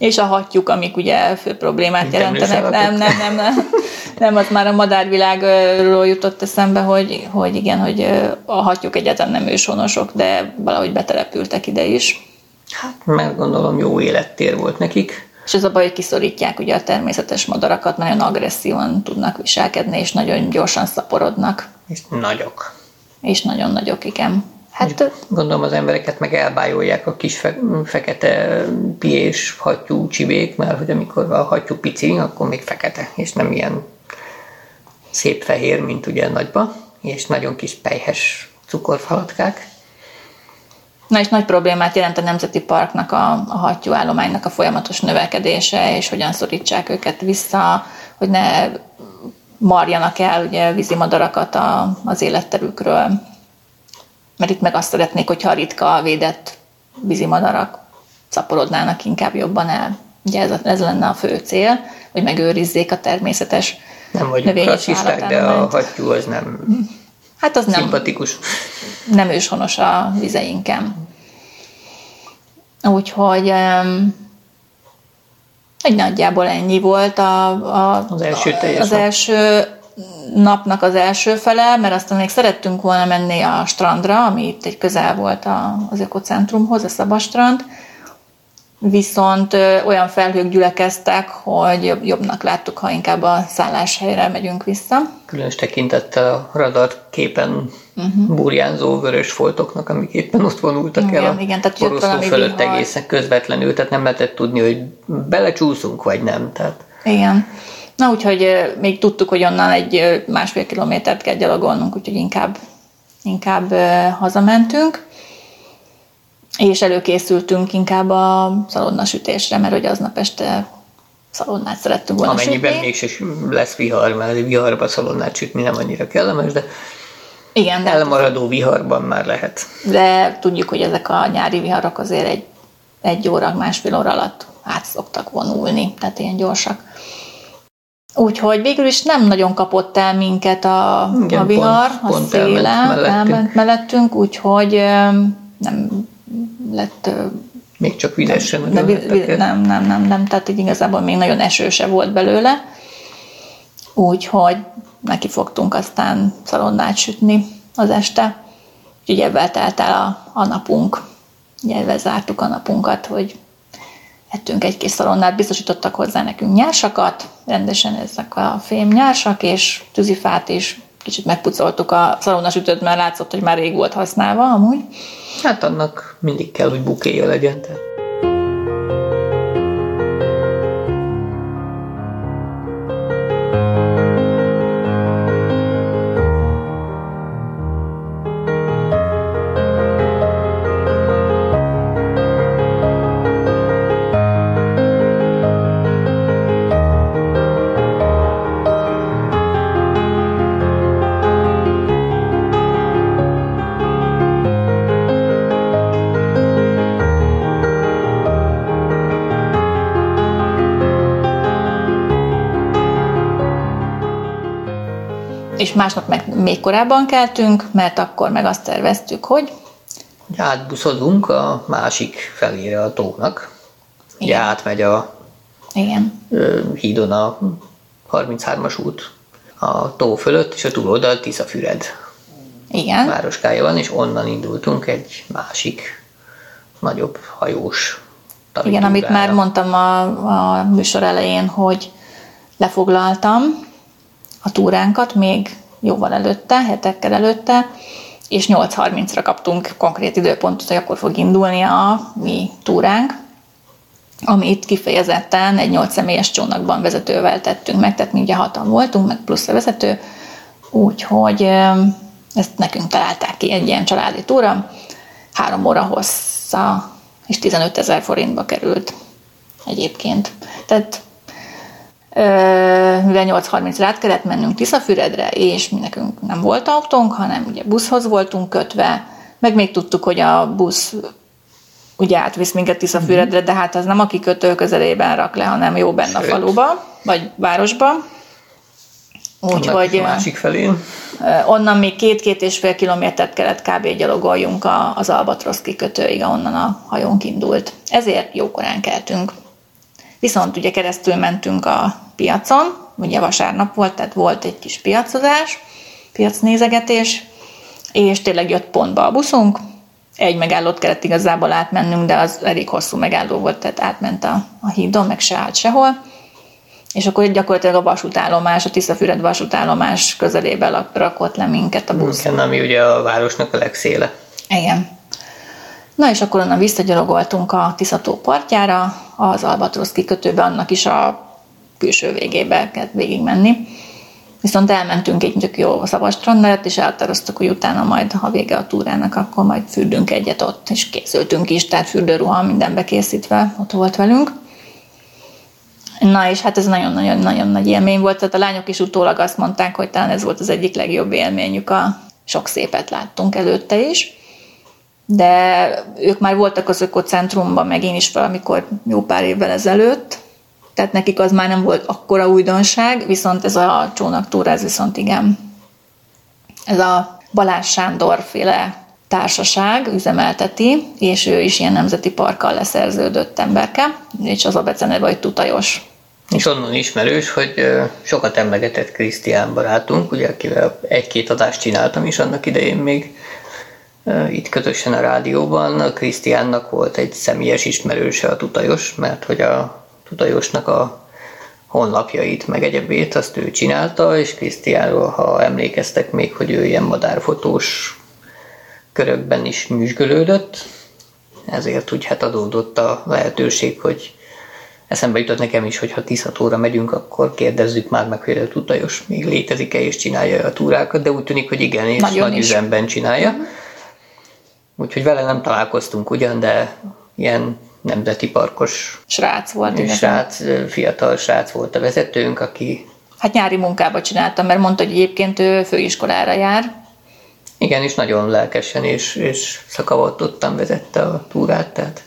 és a hattyúk, amik ugye fő problémát Mint jelentenek. Nem, nem, nem, nem. Nem, az már a madárvilágról jutott eszembe, hogy, hogy igen, hogy a hattyúk egyáltalán nem őshonosok, de valahogy betelepültek ide is. Hát, mert gondolom jó élettér volt nekik. És ez a baj, hogy kiszorítják ugye a természetes madarakat, nagyon agresszívan tudnak viselkedni, és nagyon gyorsan szaporodnak. És nagyok. És nagyon nagyok, igen. Hát, Gondolom az embereket meg elbájolják a kis fe- fekete piés hattyú csibék, mert hogy amikor a hattyú pici, akkor még fekete, és nem ilyen szép fehér, mint ugye nagyba, és nagyon kis pejhes cukorfalatkák. Na és nagy problémát jelent a Nemzeti Parknak a, a hattyú állománynak a folyamatos növekedése, és hogyan szorítsák őket vissza, hogy ne marjanak el ugye vízimadarakat a, az életterükről mert itt meg azt szeretnék, hogyha a ritka védett vízimadarak szaporodnának inkább jobban el. Ugye ez, ez lenne a fő cél, hogy megőrizzék a természetes Nem vagyunk rasszisták, de a hattyú az nem hát az szimpatikus. Nem, nem őshonos a vizeinken. Úgyhogy egy nagyjából ennyi volt a, a, az első, az első napnak az első fele, mert aztán még szerettünk volna menni a strandra, ami itt egy közel volt az ökocentrumhoz, a Szabastrand, viszont olyan felhők gyülekeztek, hogy jobbnak láttuk, ha inkább a szálláshelyre megyünk vissza. Különös tekintettel a radar képen uh-huh. burjánzó vörös foltoknak, amik éppen ott vonultak igen, el a igen, tehát Poroszló fölött vihar. egészen közvetlenül, tehát nem lehetett tudni, hogy belecsúszunk, vagy nem. Tehát... Igen. Na úgyhogy még tudtuk, hogy onnan egy másfél kilométert kell gyalogolnunk, úgyhogy inkább, inkább hazamentünk. És előkészültünk inkább a szalonnasütésre, mert hogy aznap este szalonnát szerettünk volna Amennyiben sütni. mégis lesz vihar, mert viharba szalonnát sütni nem annyira kellemes, de igen, de elmaradó viharban már lehet. De tudjuk, hogy ezek a nyári viharok azért egy, egy óra, másfél óra alatt át szoktak vonulni, tehát ilyen gyorsak. Úgyhogy végül is nem nagyon kapott el minket a, Igen, a vihar, pont, a pont széle, elment mellettünk. elment mellettünk, úgyhogy nem lett még csak vizes sem nem, nem, nem, nem, nem, tehát így igazából még nagyon esőse volt belőle, úgyhogy neki fogtunk aztán szalonnát sütni az este, úgyhogy ebben telt el a, a napunk. Ugye zártuk a napunkat, hogy ettünk egy kis szalonnát, biztosítottak hozzá nekünk nyársakat, rendesen ezek a fém nyársak, és tűzifát is kicsit megpucoltuk a szalonnasütőt, mert látszott, hogy már rég volt használva amúgy. Hát annak mindig kell, hogy bukéja legyen. Tehát. És másnap meg még korábban keltünk, mert akkor meg azt terveztük, hogy átbuszozunk a másik felére a tónak. Ugye átmegy a Igen. hídon a 33-as út a tó fölött, és a túloldal Tiszafüred Igen. városkája van, és onnan indultunk egy másik, nagyobb hajós Igen, amit már mondtam a, a műsor elején, hogy lefoglaltam a túránkat még jóval előtte, hetekkel előtte, és 8.30-ra kaptunk konkrét időpontot, hogy akkor fog indulni a mi túránk, amit kifejezetten egy 8 személyes csónakban vezetővel tettünk meg, tehát mi ugye hatan voltunk, meg plusz a vezető, úgyhogy ezt nekünk találták ki egy ilyen családi túra, három óra hossza, és 15 ezer forintba került egyébként. Tehát mivel 8.30-ra át kellett mennünk Tiszafüredre, és mi nekünk nem volt autónk, hanem ugye buszhoz voltunk kötve, meg még tudtuk, hogy a busz ugye átvisz minket Tiszafüredre, de hát az nem a kikötő közelében rak le, hanem jó benne a faluba, vagy városba. Úgyhogy másik felén. Onnan még két-két és fél kilométert kellett kb. gyalogoljunk az Albatrosz kikötőig, ahonnan a hajónk indult. Ezért jókorán keltünk. Viszont ugye keresztül mentünk a piacon, ugye vasárnap volt, tehát volt egy kis piacozás, piacnézegetés, és tényleg jött pontba a buszunk, egy megállót kellett igazából átmennünk, de az elég hosszú megálló volt, tehát átment a, a hídon, meg se állt sehol. És akkor gyakorlatilag a vasútállomás, a Tiszafüred vasútállomás közelében rakott le minket a busz. Igen, ami ugye a városnak a legszéle. Igen. Na és akkor onnan visszagyalogoltunk a Tiszató partjára, az Albatrosz kikötőbe, annak is a külső végébe kellett végigmenni. Viszont elmentünk egy tök jó szabad strand és eltereztük, hogy utána majd, ha vége a túrának, akkor majd fürdünk egyet ott, és készültünk is, tehát fürdőruha minden bekészítve ott volt velünk. Na és hát ez nagyon-nagyon-nagyon nagy élmény volt, tehát a lányok is utólag azt mondták, hogy talán ez volt az egyik legjobb élményük, a sok szépet láttunk előtte is de ők már voltak az ökocentrumban, meg én is valamikor jó pár évvel ezelőtt, tehát nekik az már nem volt akkora újdonság, viszont ez a csónaktúra, ez viszont igen. Ez a Balázs Sándor féle társaság üzemelteti, és ő is ilyen nemzeti parkkal leszerződött emberke, és az a beceneve, hogy Tutajos. És onnan ismerős, hogy sokat emlegetett Krisztián barátunk, ugye, akivel egy-két adást csináltam is annak idején még itt közösen a rádióban. A Krisztiánnak volt egy személyes ismerőse a Tutajos, mert hogy a Tutajosnak a honlapjait, meg egyebét, azt ő csinálta, és Krisztiánról, ha emlékeztek még, hogy ő ilyen madárfotós körökben is nyüzsgölődött, ezért úgy hát adódott a lehetőség, hogy eszembe jutott nekem is, hogy ha Tiszatóra megyünk, akkor kérdezzük már meg, hogy a Tutajos még létezik-e és csinálja a túrákat, de úgy tűnik, hogy igen, és Nagyon nagy is. üzemben csinálja. Uh-huh. Úgyhogy vele nem találkoztunk ugyan, de ilyen nemzeti parkos srác volt. Srác, fiatal srác volt a vezetőnk, aki... Hát nyári munkába csináltam, mert mondta, hogy egyébként ő főiskolára jár. Igen, és nagyon lelkesen és, és szakavatottan vezette a túrát, tehát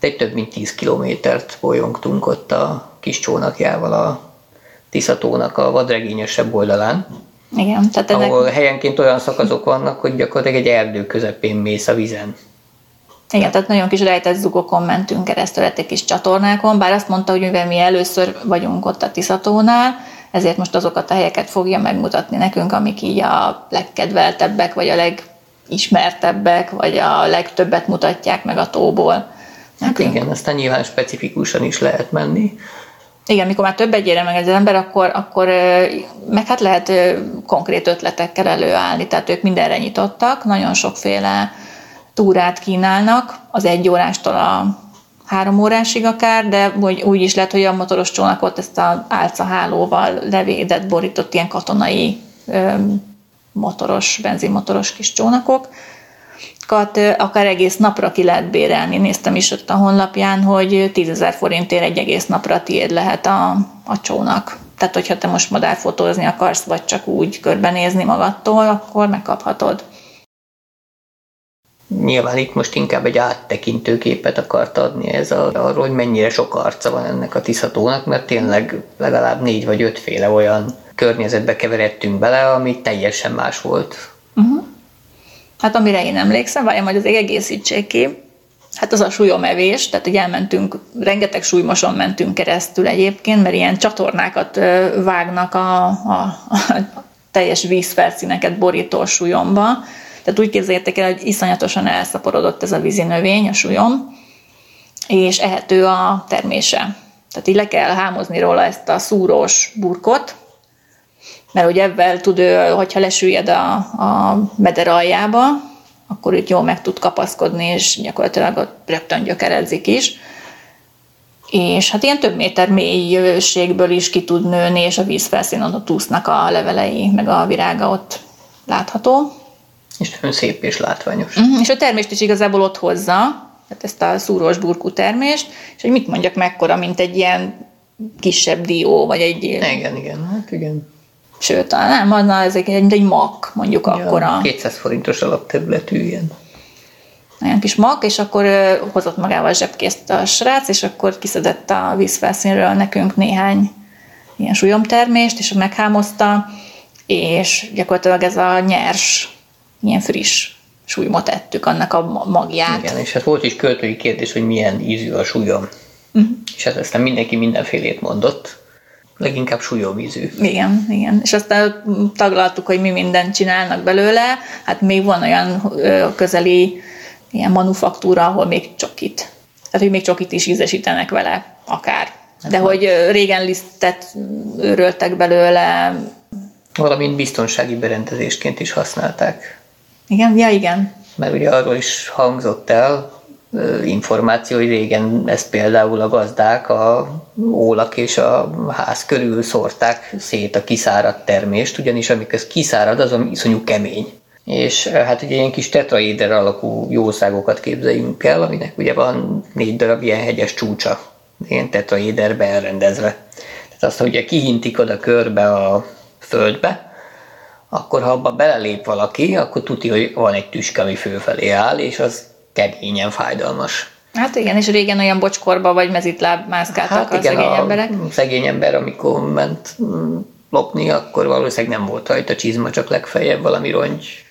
egy több mint 10 kilométert bolyongtunk ott a kis csónakjával a Tiszatónak a vadregényesebb oldalán. Igen, tehát ennek... Ahol helyenként olyan szakaszok vannak, hogy gyakorlatilag egy erdő közepén mész a vizen. Igen, tehát nagyon kis rejtett zugokon mentünk keresztül, egy kis csatornákon, bár azt mondta, hogy mivel mi először vagyunk ott a Tiszatónál, ezért most azokat a helyeket fogja megmutatni nekünk, amik így a legkedveltebbek, vagy a legismertebbek, vagy a legtöbbet mutatják meg a tóból. Hát igen, aztán nyilván specifikusan is lehet menni. Igen, mikor már több egyére meg az ember, akkor, akkor meg hát lehet konkrét ötletekkel előállni, tehát ők mindenre nyitottak, nagyon sokféle túrát kínálnak, az egy órástól a három órásig akár, de úgy, úgy is lehet, hogy a motoros csónakot ezt a álcahálóval levédett, borított ilyen katonai motoros, benzinmotoros kis csónakok, akár egész napra ki lehet bérelni. Néztem is ott a honlapján, hogy 10 forintért egy egész napra tiéd lehet a, a csónak. Tehát, hogyha te most madárfotózni akarsz, vagy csak úgy körbenézni magadtól, akkor megkaphatod. Nyilván itt most inkább egy áttekintő képet akart adni ez a, arról, hogy mennyire sok arca van ennek a tiszatónak, mert tényleg legalább négy vagy ötféle olyan környezetbe keveredtünk bele, ami teljesen más volt. Uh-huh. Hát amire én emlékszem, várjam, hogy az egészítsék ki, hát az a súlyomevés, tehát hogy elmentünk, rengeteg súlymoson mentünk keresztül egyébként, mert ilyen csatornákat vágnak a, a, a teljes vízfelszíneket borító súlyomba, tehát úgy képzeljétek el, hogy iszonyatosan elszaporodott ez a vízinövény, a súlyom, és ehető a termése. Tehát így le kell hámozni róla ezt a szúrós burkot, mert hogy ebben tud, hogyha lesüllyed a, a meder aljába, akkor itt jól meg tud kapaszkodni, és gyakorlatilag ott rögtön gyökeredzik is. És hát ilyen több méter mélységből is ki tud nőni, és a vízfelszínon ott úsznak a levelei, meg a virága ott látható. És nagyon szép és látványos. Uh-huh. És a termést is igazából ott hozza, tehát ezt a szúrós burkú termést, és hogy mit mondjak mekkora, mint egy ilyen kisebb dió, vagy egy... Igen, igen, hát igen. Sőt, nem, annál ez egy, egy mak, mondjuk ja, akkora. 200 forintos alapterületű ilyen. Olyan kis mak, és akkor hozott magával zsebkészt a srác, és akkor kiszedett a vízfelszínről nekünk néhány ilyen súlyomtermést, és meghámozta, és gyakorlatilag ez a nyers, ilyen friss súlymot ettük, annak a magját. Igen, és hát volt is költői kérdés, hogy milyen ízű a súlyom. Uh-huh. És hát aztán mindenki mindenfélét mondott leginkább súlyóvízű. Igen, igen. És aztán taglaltuk, hogy mi mindent csinálnak belőle. Hát még van olyan közeli ilyen manufaktúra, ahol még csokit. Tehát, hogy még csokit is ízesítenek vele, akár. Hát De hogy régen lisztet őröltek belőle. Valamint biztonsági berendezésként is használták. Igen, ja igen. Mert ugye arról is hangzott el, információ, hogy régen ezt például a gazdák a ólak és a ház körül szórták szét a kiszáradt termést, ugyanis amikor ez kiszárad, az iszonyú kemény. És hát ugye ilyen kis tetraéder alakú jószágokat képzeljünk el, aminek ugye van négy darab ilyen hegyes csúcsa, ilyen tetraéderbe elrendezve. Tehát azt, hogy kihintik oda körbe a földbe, akkor ha abba belelép valaki, akkor tudja, hogy van egy tüske, ami fölfelé áll, és az keményen fájdalmas. Hát igen, és régen olyan bocskorba vagy mezitláb mászkáltak hát a igen, szegény a emberek. szegény ember, amikor ment mm, lopni, akkor valószínűleg nem volt rajta csizma, csak legfeljebb valami rongy.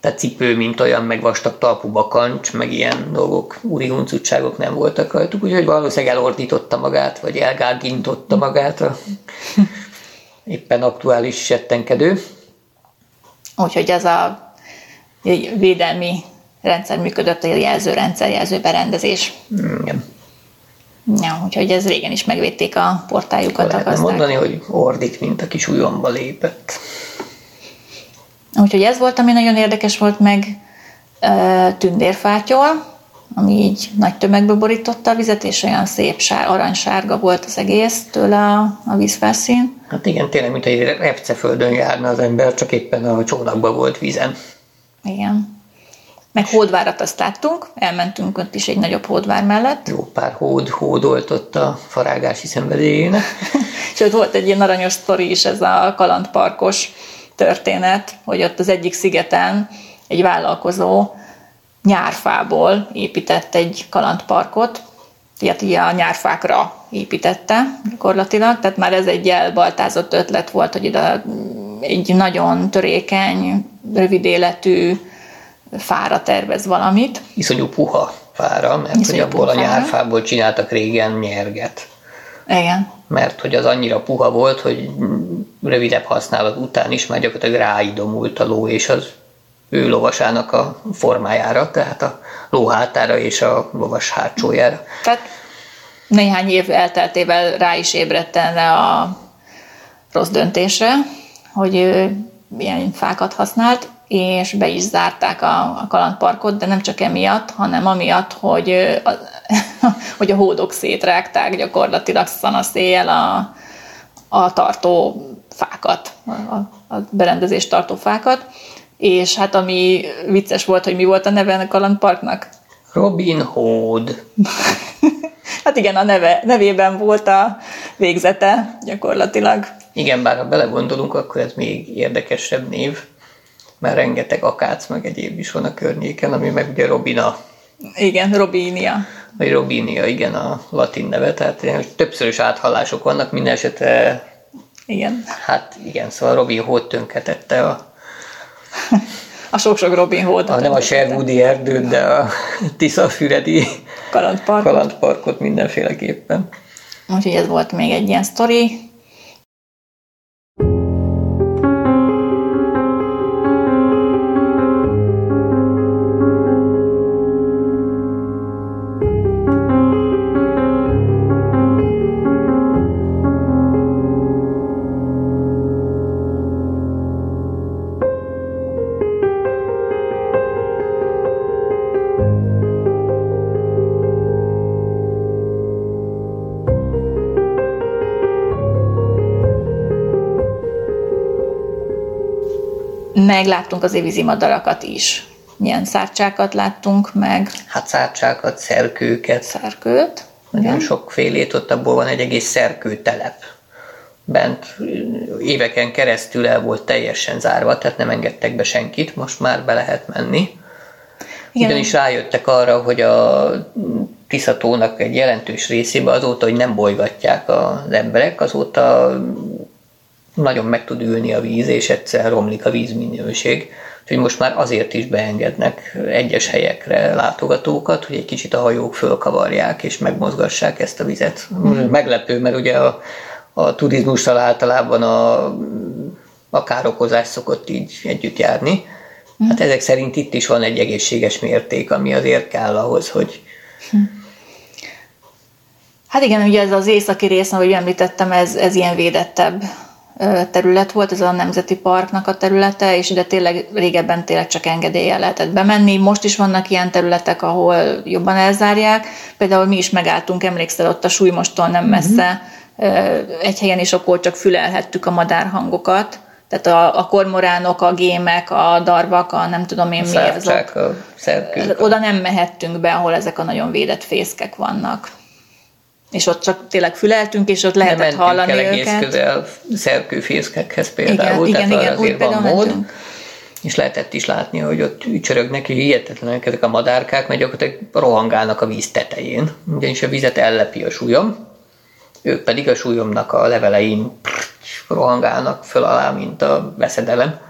Tehát cipő, mint olyan, meg vastag talpú bakancs, meg ilyen dolgok, úri huncutságok nem voltak rajtuk, úgyhogy valószínűleg elordította magát, vagy elgágintotta magát a (laughs) éppen aktuális settenkedő. Úgyhogy ez a védelmi rendszer működött, a jelzőrendszer, jelzőberendezés. Igen. Ja, úgyhogy ez régen is megvédték a portájukat a gazdák. mondani, hogy ordik, mint a kis ujjamba lépett. Úgyhogy ez volt, ami nagyon érdekes volt meg tündérfátyol, ami így nagy tömegbe borította a vizet, és olyan szép sár, aranysárga volt az egész tőle a, a vízfelszín. Hát igen, tényleg, mint egy repceföldön járna az ember, csak éppen a csónakban volt vízen. Igen. Meg hódvárat azt láttunk, elmentünk ott is egy nagyobb hódvár mellett. Jó pár hód hódolt ott a farágási szenvedélyének. (laughs) és ott volt egy ilyen aranyos sztori is, ez a kalandparkos történet, hogy ott az egyik szigeten egy vállalkozó nyárfából épített egy kalandparkot, ilyet a nyárfákra építette gyakorlatilag, tehát már ez egy elbaltázott ötlet volt, hogy ide egy nagyon törékeny, rövid életű fára tervez valamit. Iszonyú puha fára, mert Iszonyú hogy abból puha. a nyárfából csináltak régen nyerget. Igen. Mert hogy az annyira puha volt, hogy rövidebb használat után is már gyakorlatilag ráidomult a ló és az ő lovasának a formájára, tehát a ló hátára és a lovas hátsójára. Tehát néhány év elteltével rá is ébredt erre a rossz döntésre, hogy ő ilyen fákat használt, és be is zárták a, a kalandparkot, de nem csak emiatt, hanem amiatt, hogy a, (laughs) hogy a hódok szétrágták gyakorlatilag szanaszéjjel a, a tartó fákat, a, a berendezést tartó fákat, és hát ami vicces volt, hogy mi volt a neve a kalandparknak? Robin Hood. (laughs) hát igen, a neve, nevében volt a végzete gyakorlatilag. Igen, bár ha belegondolunk, akkor ez még érdekesebb név, mert rengeteg akác meg egyéb is van a környéken, ami meg ugye Robina. Igen, Robinia. Vagy Robinia, igen, a latin neve, tehát többszörös áthallások vannak, minden esetre igen. Hát igen, szóval Robin Hood tönketette a a sok-sok Robin Hood. A, nem a Sherwoodi erdőt, de a (laughs) Tiszafüredi kalandparkot. kalandparkot mindenféleképpen. Úgyhogy ez volt még egy ilyen sztori. Meg láttunk az vízi madarakat is. Milyen szárcsákat láttunk meg. Hát szárcsákat, szerkőket. Szerkőt. Nagyon sokfélét, ott abból van egy egész szerkőtelep. Bent éveken keresztül el volt teljesen zárva, tehát nem engedtek be senkit, most már be lehet menni. Igen. Ugyanis rájöttek arra, hogy a Tiszatónak egy jelentős részébe azóta, hogy nem bolygatják az emberek, azóta nagyon meg tud ülni a víz, és egyszer romlik a vízminőség. Úgyhogy most már azért is beengednek egyes helyekre látogatókat, hogy egy kicsit a hajók fölkavarják és megmozgassák ezt a vizet. Mm. Meglepő, mert ugye a, a turizmussal általában a, a károkozás szokott így együtt járni. Mm. Hát ezek szerint itt is van egy egészséges mérték, ami azért kell ahhoz, hogy, mm. Hát igen, ugye ez az északi rész, ahogy említettem, ez, ez ilyen védettebb terület volt, ez a Nemzeti Parknak a területe, és ide tényleg régebben tényleg csak engedélye lehetett bemenni. Most is vannak ilyen területek, ahol jobban elzárják. Például mi is megálltunk, emlékszel, ott a súlymostól nem mhm. messze, egy helyen is akkor csak fülelhettük a madárhangokat. Tehát a, a kormoránok, a gémek, a darvak, a nem tudom én a mi azok. Oda nem mehettünk be, ahol ezek a nagyon védett fészkek vannak és ott csak tényleg füleltünk, és ott lehetett Nem hallani el egész őket. közel szerkőfészkekhez például, igen, tehát igen, azért van mód. Mentünk. És lehetett is látni, hogy ott csörögnek, és hihetetlenek ezek a madárkák, mert gyakorlatilag rohangálnak a víz tetején. Ugyanis a vizet ellepi a súlyom, ők pedig a súlyomnak a levelein rohangálnak föl alá, mint a veszedelem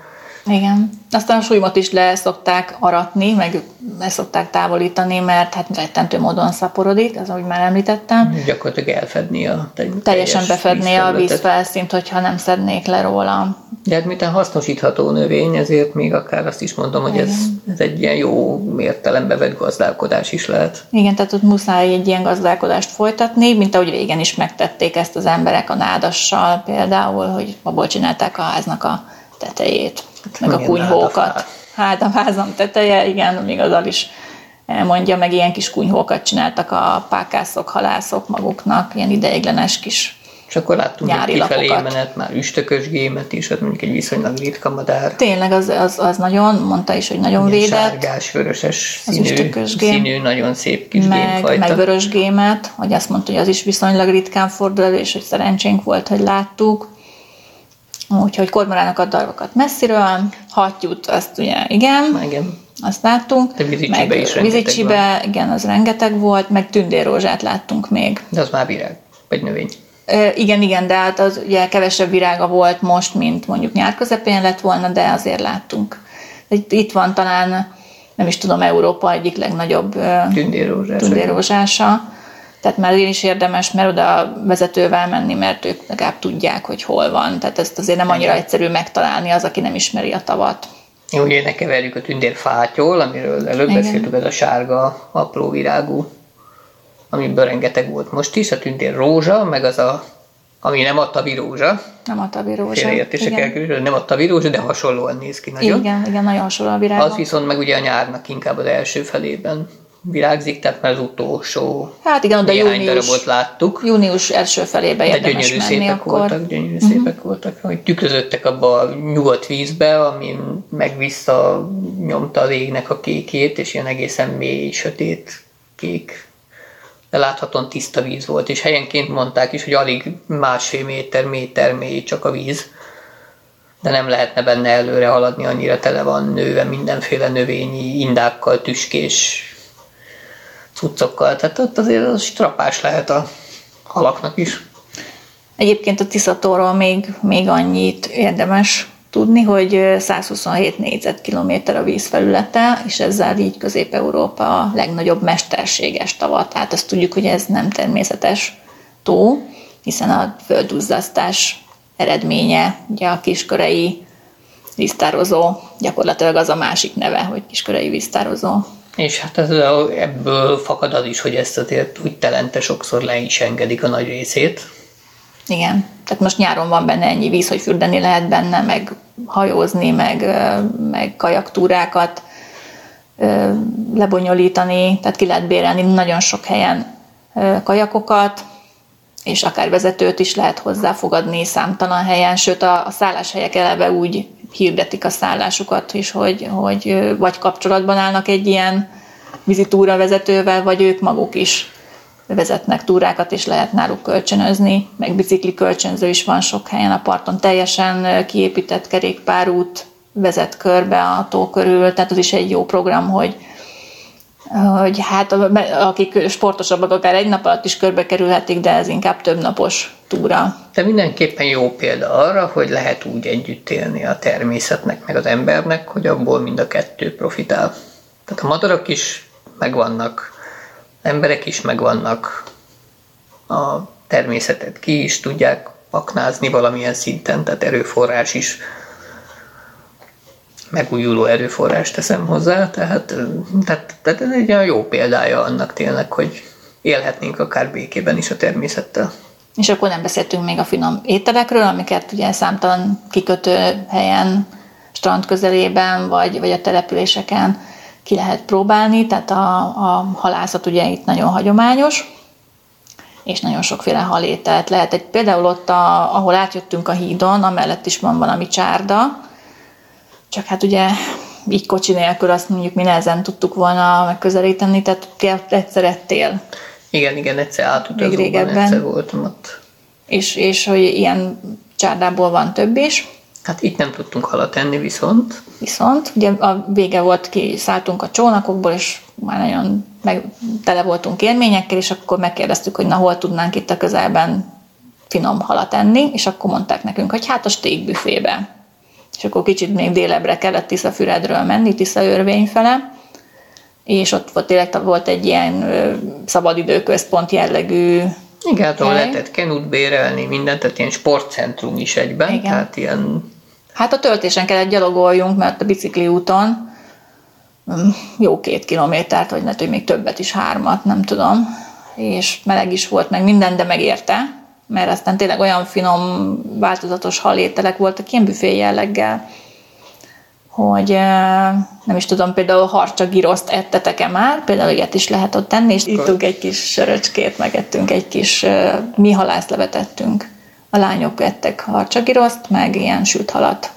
igen. Aztán a súlymat is le szokták aratni, meg le szokták távolítani, mert hát rettentő módon szaporodik, az ahogy már említettem. Gyakorlatilag elfedni a Teljesen befedni a vízfelszínt, hogyha nem szednék le róla. De hát miután hasznosítható növény, ezért még akár azt is mondom, hogy ez, ez egy ilyen jó értelembe vett gazdálkodás is lehet. Igen, tehát ott muszáj egy ilyen gazdálkodást folytatni, mint ahogy régen is megtették ezt az emberek a nádassal például, hogy abból csinálták a háznak a tetejét meg a kunyhókat. Hát a házam teteje, igen, még az is elmondja, meg ilyen kis kunyhókat csináltak a pákászok, halászok maguknak, ilyen ideiglenes kis és akkor láttunk nyári egy kifelé lapokat. menet, már üstökös gémet is, az mondjuk egy viszonylag ritka madár. Tényleg, az, az, az nagyon, mondta is, hogy nagyon Ilyen védett. Sárgás, vöröses színű, színű, nagyon szép kis meg, gémfajta. Meg vörös gémet, hogy azt mondta, hogy az is viszonylag ritkán fordul elő, és hogy szerencsénk volt, hogy láttuk. Úgyhogy kormoránokat, darvakat messziről, hattyút, azt ugye igen. Igen. azt láttunk. De vízicsibe is Vízicsibe, igen, az rengeteg volt, meg tündérrózsát láttunk még. De az már virág, vagy növény. E, igen, igen, de hát az ugye kevesebb virága volt most, mint mondjuk nyár közepén lett volna, de azért láttunk. Itt, itt van talán, nem is tudom, Európa egyik legnagyobb tündérrózsása. tündérrózsása. Tehát már én is érdemes, mert oda vezetővel menni, mert ők legalább tudják, hogy hol van. Tehát ezt azért nem annyira egyszerű megtalálni az, aki nem ismeri a tavat. Ugye ne keverjük a tündérfátyol, amiről előbb Igen. beszéltük, ez a sárga, apró virágú, amiből rengeteg volt most is, a tündér rózsa, meg az a, ami nem a tavi rózsa. Nem a tavi rózsa. Félreértések elkerülő, nem a tavi rózsa, de hasonlóan néz ki nagyon. Igen, igen, nagyon hasonló a virág. Az viszont meg ugye a nyárnak inkább az első felében virágzik, tehát már az utolsó hát igen, de június, darabot láttuk. Június első felébe érdemes gyönyörű menni szépek akkor. voltak, gyönyörű uh-huh. szépek voltak, hogy tükrözöttek abba a nyugodt vízbe, amin meg vissza nyomta az égnek a kékét, és ilyen egészen mély, sötét kék de láthatóan tiszta víz volt, és helyenként mondták is, hogy alig másfél méter, méter mély csak a víz, de nem lehetne benne előre haladni, annyira tele van nőve mindenféle növényi indákkal, tüskés cuccokkal, tehát ott azért az strapás lehet a halaknak is. Egyébként a Tiszatóról még, még annyit érdemes tudni, hogy 127 négyzetkilométer a vízfelülete, és ezzel így Közép-Európa a legnagyobb mesterséges tava. Tehát azt tudjuk, hogy ez nem természetes tó, hiszen a földduzzasztás eredménye, ugye a kiskörei víztározó, gyakorlatilag az a másik neve, hogy kiskörei víztározó. És hát ez, ebből fakad az is, hogy ezt azért úgy telente sokszor le is engedik a nagy részét. Igen, tehát most nyáron van benne ennyi víz, hogy fürdeni lehet benne, meg hajózni, meg, meg kajaktúrákat lebonyolítani, tehát ki lehet bérelni nagyon sok helyen kajakokat, és akár vezetőt is lehet hozzáfogadni számtalan helyen, sőt a, a szálláshelyek eleve úgy hirdetik a szállásukat is, hogy, hogy vagy kapcsolatban állnak egy ilyen vizitúra vezetővel, vagy ők maguk is vezetnek túrákat, és lehet náluk kölcsönözni, meg bicikli kölcsönző is van sok helyen a parton, teljesen kiépített kerékpárút vezet körbe a tó körül, tehát az is egy jó program, hogy, hogy hát akik sportosabbak akár egy nap alatt is körbe kerülhetik, de ez inkább több napos túra. De mindenképpen jó példa arra, hogy lehet úgy együtt élni a természetnek, meg az embernek, hogy abból mind a kettő profitál. Tehát a madarak is megvannak, emberek is megvannak, a természetet ki is tudják aknázni valamilyen szinten, tehát erőforrás is megújuló erőforrás teszem hozzá, tehát, tehát, tehát ez egy olyan jó példája annak tényleg, hogy élhetnénk akár békében is a természettel. És akkor nem beszéltünk még a finom ételekről, amiket ugye számtalan kikötő helyen, strand közelében, vagy, vagy a településeken ki lehet próbálni, tehát a, a halászat ugye itt nagyon hagyományos, és nagyon sokféle halételt lehet. Egy, például ott, a, ahol átjöttünk a hídon, amellett is van valami csárda, csak hát ugye így kocsi nélkül azt mondjuk mi nehezen tudtuk volna megközelíteni, tehát egyszer ettél. Igen, igen, egyszer átutazóban, régebben. egyszer voltam ott. És, és hogy ilyen csárdából van több is. Hát itt nem tudtunk halat enni viszont. Viszont, ugye a vége volt, ki szálltunk a csónakokból, és már nagyon meg, tele voltunk élményekkel, és akkor megkérdeztük, hogy na hol tudnánk itt a közelben finom halat enni, és akkor mondták nekünk, hogy hát a steakbüfébe és akkor kicsit még délebre kellett Tiszafüredről menni, Tiszaörvény fele, és ott volt, tényleg volt egy ilyen szabadidőközpont jellegű igen, hát ahol lehetett kenut bérelni, mindent, tehát ilyen sportcentrum is egyben, Igen. tehát ilyen... Hát a töltésen kellett gyalogoljunk, mert a bicikli úton mm, jó két kilométert, vagy lehet, hogy még többet is, hármat, nem tudom, és meleg is volt meg minden, de megérte, mert aztán tényleg olyan finom, változatos halételek voltak, ilyen büfé jelleggel, hogy nem is tudom, például harcsa giroszt ettetek-e már, például ilyet is lehet ott tenni, és ittunk egy kis söröcskét, megettünk egy kis mi halászlevet ettünk. A lányok ettek harcsa giroszt, meg ilyen sült halat.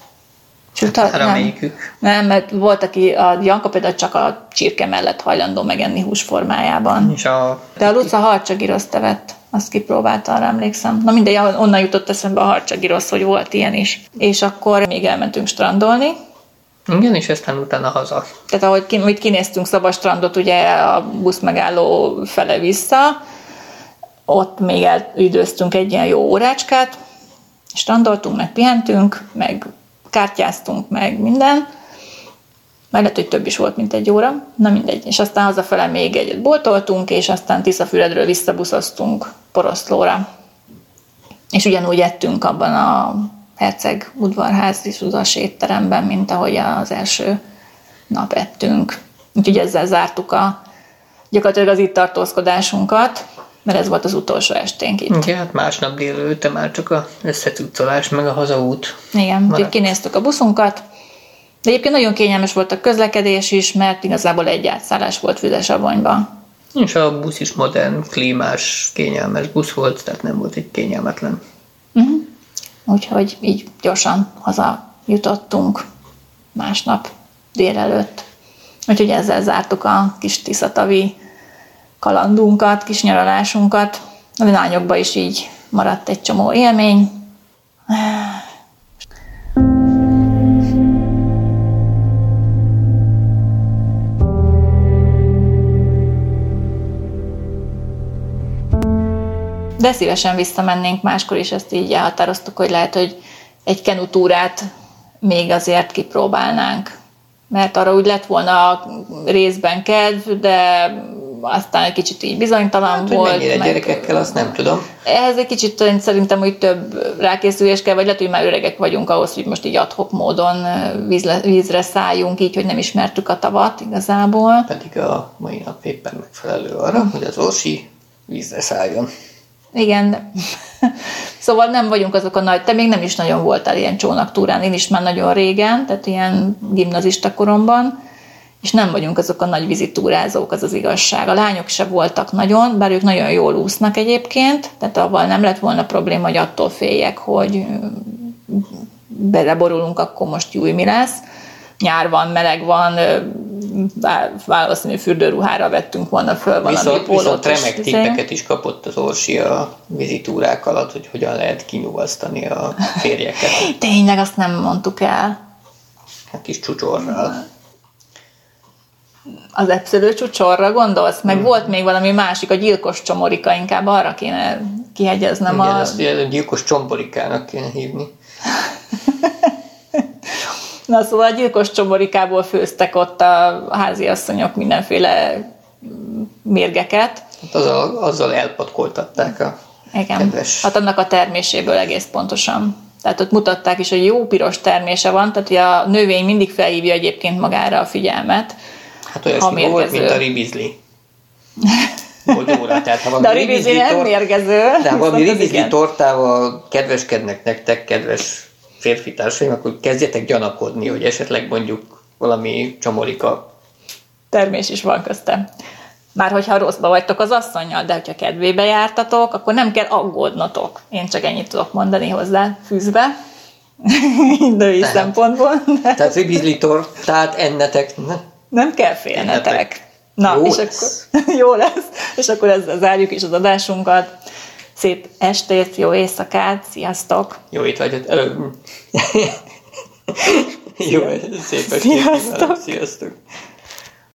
Halat, hát, nem, nem, mert volt, aki a Janka például csak a csirke mellett hajlandó megenni hús formájában. És a... De a Luca harcsa giroszt evett azt kipróbálta, arra emlékszem. Na mindegy, onnan jutott eszembe a harcsagirosz, hogy volt ilyen is. És akkor még elmentünk strandolni, Igen, és aztán utána haza. Tehát ahogy kin- kinéztünk Szabastrandot, ugye a busz megálló fele vissza, ott még elidőztünk egy ilyen jó órácskát, strandoltunk, meg pihentünk, meg kártyáztunk, meg minden. Már lehet, hogy több is volt, mint egy óra. Na mindegy. És aztán hazafele még egyet boltoltunk, és aztán Tiszafüredről visszabuszoztunk Poroszlóra. És ugyanúgy ettünk abban a Herceg udvarház és étteremben, mint ahogy az első nap ettünk. Úgyhogy ezzel zártuk a, gyakorlatilag az itt tartózkodásunkat, mert ez volt az utolsó esténk itt. Igen, hát másnap délőtte már csak a összecucolás, meg a hazaút. Igen, úgyhogy kinéztük a buszunkat, de egyébként nagyon kényelmes volt a közlekedés is, mert igazából egy átszállás volt Füzesabonyba. És a busz is modern, klímás, kényelmes busz volt, tehát nem volt egy kényelmetlen. Uh-huh. Úgyhogy így gyorsan haza jutottunk másnap délelőtt. Úgyhogy ezzel zártuk a kis Tiszatavi kalandunkat, kis nyaralásunkat. A lányokba is így maradt egy csomó élmény. De szívesen visszamennénk máskor is, ezt így elhatároztuk, hogy lehet, hogy egy kenutúrát még azért kipróbálnánk. Mert arra úgy lett volna részben kedv, de aztán egy kicsit így bizonytalan hát, volt. Hogy mennyire meg, gyerekekkel, azt nem tudom. Ehhez egy kicsit szerintem hogy több rákészülés kell, vagy lehet, hogy már öregek vagyunk ahhoz, hogy most így adhok módon vízre, vízre szálljunk, így, hogy nem ismertük a tavat igazából. Pedig a mai nap éppen megfelelő arra, hogy az orsi vízre szálljon. Igen, szóval nem vagyunk azok a nagy, te még nem is nagyon voltál ilyen csónaktúrán, én is már nagyon régen, tehát ilyen gimnazista koromban, és nem vagyunk azok a nagy vizitúrázók, az az igazság. A lányok se voltak nagyon, bár ők nagyon jól úsznak egyébként, tehát avval nem lett volna probléma, hogy attól féljek, hogy beleborulunk, akkor most jó mi lesz. Nyár van, meleg van, valószínű fürdőruhára vettünk volna föl valami viszont, pólót. Viszont remek tippeket is kapott az Orsi a vizitúrák alatt, hogy hogyan lehet kinyugasztani a férjeket. (laughs) Tényleg, azt nem mondtuk el. Hát kis csúcsorral. Az epszölő csúcsorra gondolsz? Meg hmm. volt még valami másik, a gyilkos csomorika, inkább arra kéne kihegyeznem. Igen, a... ezt a gyilkos csomborikának kéne hívni. (laughs) Na szóval a gyilkos csomorikából főztek ott a háziasszonyok mindenféle mérgeket. Hát azzal, azzal elpatkoltatták a Igen. kedves... Hát annak a terméséből egész pontosan. Tehát ott mutatták is, hogy jó piros termése van, tehát hogy a növény mindig felhívja egyébként magára a figyelmet. Hát olyan volt, mint a ribizli. Bogyóra, tehát ha de a ribizli nem mérgező. De ha valami ribizli tortával kedveskednek nektek, kedves férfi társaim, akkor kezdjetek gyanakodni, hogy esetleg mondjuk valami csomorika termés is van köztem. Már hogyha rosszba vagytok az asszonynal, de hogyha kedvébe jártatok, akkor nem kell aggódnotok. Én csak ennyit tudok mondani hozzá fűzve. (laughs) Női tehát, szempontból. De... Tehát ribizli tortát ennetek. Ne? Nem kell félnetek. Ennetek. Na, jó és lesz. akkor (laughs) jó lesz. És akkor ezzel zárjuk is az adásunkat. Szép estét, jó éjszakát, sziasztok! Jó étvágyat! (laughs) jó, szép estét! Sziasztok! Sziasztok!